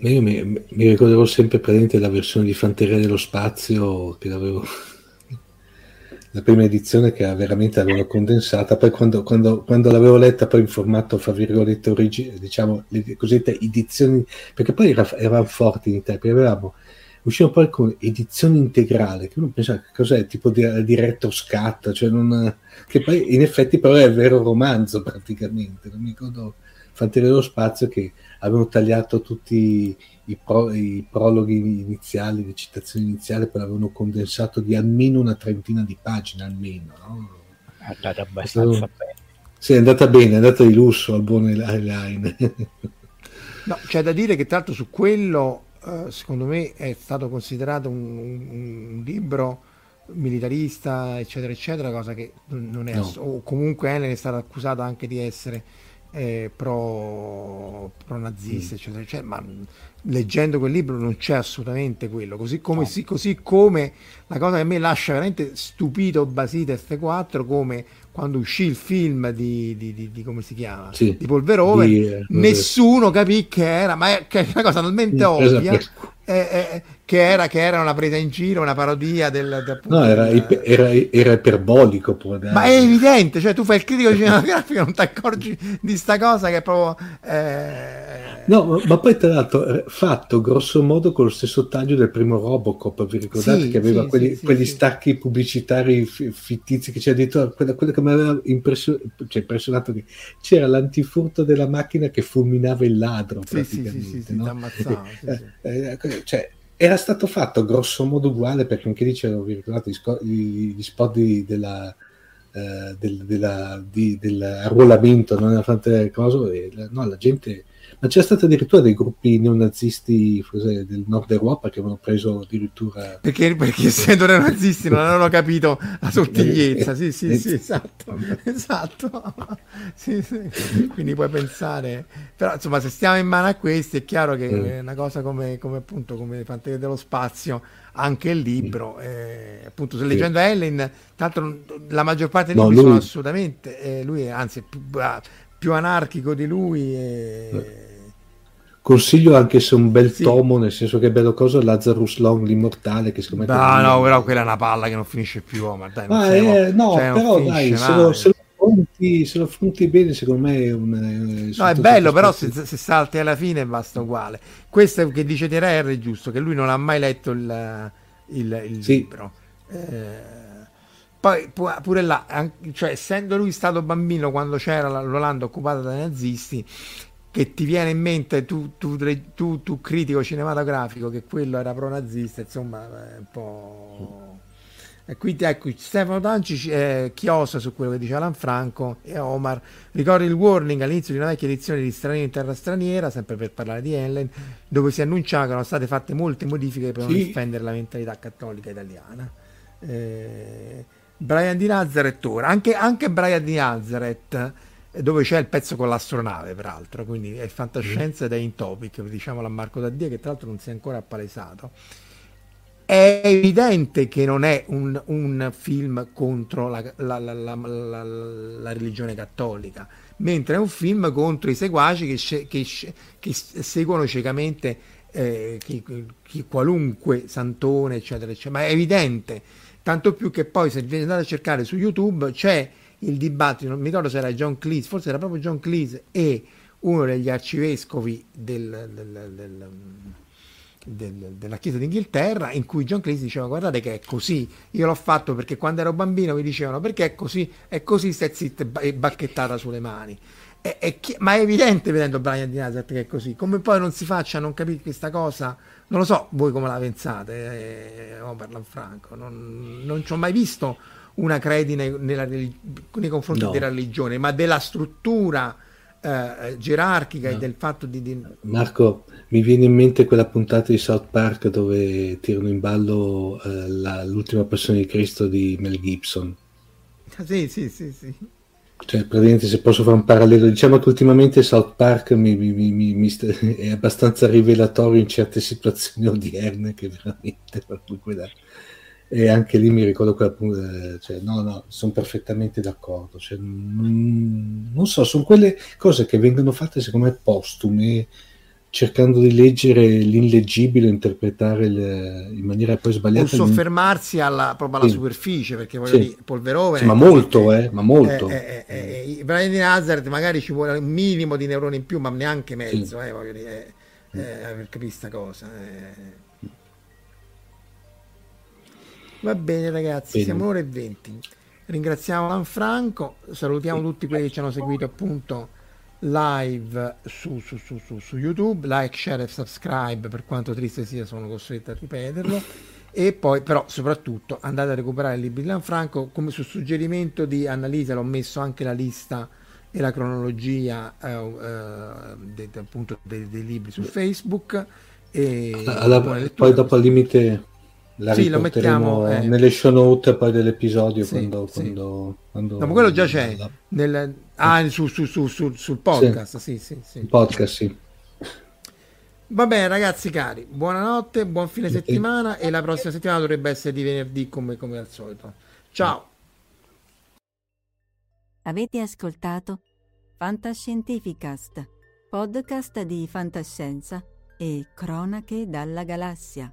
eh. Io mi, mi ricorderò sempre presente la versione di Fanteria dello Spazio che l'avevo la prima edizione che veramente l'avevo condensata, poi quando, quando, quando, l'avevo letta poi in formato, fra virgolette, origine, diciamo, le cosiddette edizioni, perché poi era, eravamo forti in Italia, avevamo, uscivano poi con edizione integrale, che uno pensa che cos'è, tipo di, di retro scatta, cioè non, che poi in effetti però è il vero romanzo praticamente, non mi ricordo Fanteria dello Spazio che avevano tagliato tutti i, pro, i, prologhi iniziali, le citazioni iniziali, poi l'avevano condensato di almeno una trentina di pagine, almeno. No? È andata abbastanza Questo... bene. Sì, è andata bene, è andata di lusso al buon Line. no, c'è da dire che tra l'altro su quello, eh, secondo me, è stato considerato un, un, un libro militarista, eccetera, eccetera, cosa che non è, no. o comunque Ellen è stata accusata anche di essere eh, pro, pro nazista, mm. eccetera, eccetera, ma leggendo quel libro non c'è assolutamente quello, così come, no. sì, così come la cosa che a me lascia veramente stupito Basite F4 come quando uscì il film di, di, di, di come si chiama sì. di Polverone eh, nessuno capì che era ma è, che è una cosa talmente ovvia per... eh, eh, che era, che era una presa in giro, una parodia del... del no, era, del... era, era iperbolico. Ma è evidente, cioè tu fai il critico cinematografico e non ti accorgi di sta cosa che è proprio... Eh... No, ma poi tra l'altro fatto grosso modo con lo stesso taglio del primo Robocop, vi ricordate sì, che aveva sì, quelli, sì, quegli stacchi pubblicitari fittizi che c'è addirittura quello, quello che mi aveva impression- cioè, impressionato che c'era l'antifurto della macchina che fulminava il ladro praticamente. Sì, sì, sì, no? eh, eh, cioè, era stato fatto grosso modo uguale perché anche lì c'erano, vi ricordate, gli, spot di, della, uh, del, della, di, dell'arruolamento, non era fatta cosa, e la, no, la gente ma c'è stato addirittura dei gruppi neonazisti del nord Europa che avevano preso addirittura perché, perché essendo neonazisti non avevano capito la sottigliezza sì sì sì esatto esatto sì, sì. quindi puoi pensare però insomma se stiamo in mano a questi è chiaro che mm. una cosa come, come appunto come Fanteria dello Spazio anche il libro eh, appunto se leggendo sì. Ellen tra l'altro la maggior parte dei no, libri lui... sono assolutamente eh, lui è anzi più, più anarchico di lui e... Consiglio anche se un bel sì. tomo, nel senso che è bello cosa, Lazarus Long, l'immortale, che secondo me... No, no, però quella è una palla che non finisce più, oh, ma dai, ah, eh, no, cioè, però dai, se lo, se, lo affronti, se lo, affronti, bene, secondo me è un... Eh, no, è bello, però se, se, salti alla fine basta uguale. Questo che dice TR è giusto, che lui non ha mai letto il, il, il sì. libro. Eh, poi pure là, cioè, essendo lui stato bambino quando c'era l'Olanda occupata dai nazisti, che ti viene in mente tu, tu, tu, tu critico cinematografico che quello era pro-nazista, insomma, è un po'... E quindi ecco, Stefano Danci eh, chiosa su quello che dice Alan Franco e Omar. Ricordi il warning all'inizio di una vecchia edizione di Straniero in terra straniera, sempre per parlare di Ellen, dove si annunciava che erano state fatte molte modifiche per non sì. difendere la mentalità cattolica italiana. Eh, Brian di Nazareth ora, anche, anche Brian di Nazareth dove c'è il pezzo con l'astronave peraltro quindi è fantascienza ed è in topic diciamo a Marco Daddia che tra l'altro non si è ancora appalesato. È evidente che non è un, un film contro la, la, la, la, religione cattolica, mentre è un film contro i seguaci che, che, che seguono ciecamente eh, chi, chi, qualunque santone, eccetera, eccetera. Ma è evidente, tanto più che poi se andate a cercare su YouTube c'è il dibattito, non mi ricordo se era John Cleese, forse era proprio John Cleese e uno degli arcivescovi del, del, del del, della Chiesa d'Inghilterra in cui John Cleese diceva guardate che è così, io l'ho fatto perché quando ero bambino mi dicevano perché è così, è così, stai zitta e bacchettata sulle mani. È, è chi- ma è evidente vedendo Brian di Nazareth che è così, come poi non si faccia non capire questa cosa, non lo so voi come la pensate, eh, oh, Franco, non, non ci ho mai visto una credine nella, nei confronti no. della religione, ma della struttura eh, gerarchica no. e del fatto di, di... Marco, mi viene in mente quella puntata di South Park dove tirano in ballo eh, la, l'ultima persona di Cristo di Mel Gibson. Ah, sì, sì, sì, sì. Cioè, praticamente se posso fare un parallelo, diciamo che ultimamente South Park mi, mi, mi, è abbastanza rivelatorio in certe situazioni odierne che veramente quella, e anche lì mi ricordo quella cioè, no no sono perfettamente d'accordo cioè, non, non so sono quelle cose che vengono fatte secondo me postume cercando di leggere l'illeggibile, interpretare le, in maniera poi sbagliata. Non soffermarsi alla, proprio alla sì. superficie, perché voglio sì. dire, Polverone... Sì, ma molto, eh, ma molto. Eh, eh, eh, Brian di Nazareth magari ci vuole un minimo di neuroni in più, ma neanche mezzo, eh, voglio dire, eh, eh, per capire questa cosa. Eh. Va bene ragazzi, bene. siamo ore e 20. Ringraziamo Lanfranco, salutiamo tutti quelli che ci hanno seguito appunto live su, su, su, su, YouTube, like, share e subscribe per quanto triste sia sono costretto a ripeterlo. E poi però soprattutto andate a recuperare il libro di Lanfranco come su suggerimento di Annalisa l'ho messo anche la lista e la cronologia eh, eh, de, de, appunto dei, dei, libri su Facebook. E alla, poi dopo al limite la sì, lo mettiamo eh. nelle show note poi dell'episodio sì, quando, sì. quando, quando, no, ma quello già c'è nel, ah, su, su, su, sul podcast sì. sì, sì, podcast sì. Va bene ragazzi cari buonanotte buon fine settimana e la prossima settimana dovrebbe essere di venerdì come, come al solito. Ciao. Avete ascoltato Fantascientificast podcast di fantascienza e cronache dalla galassia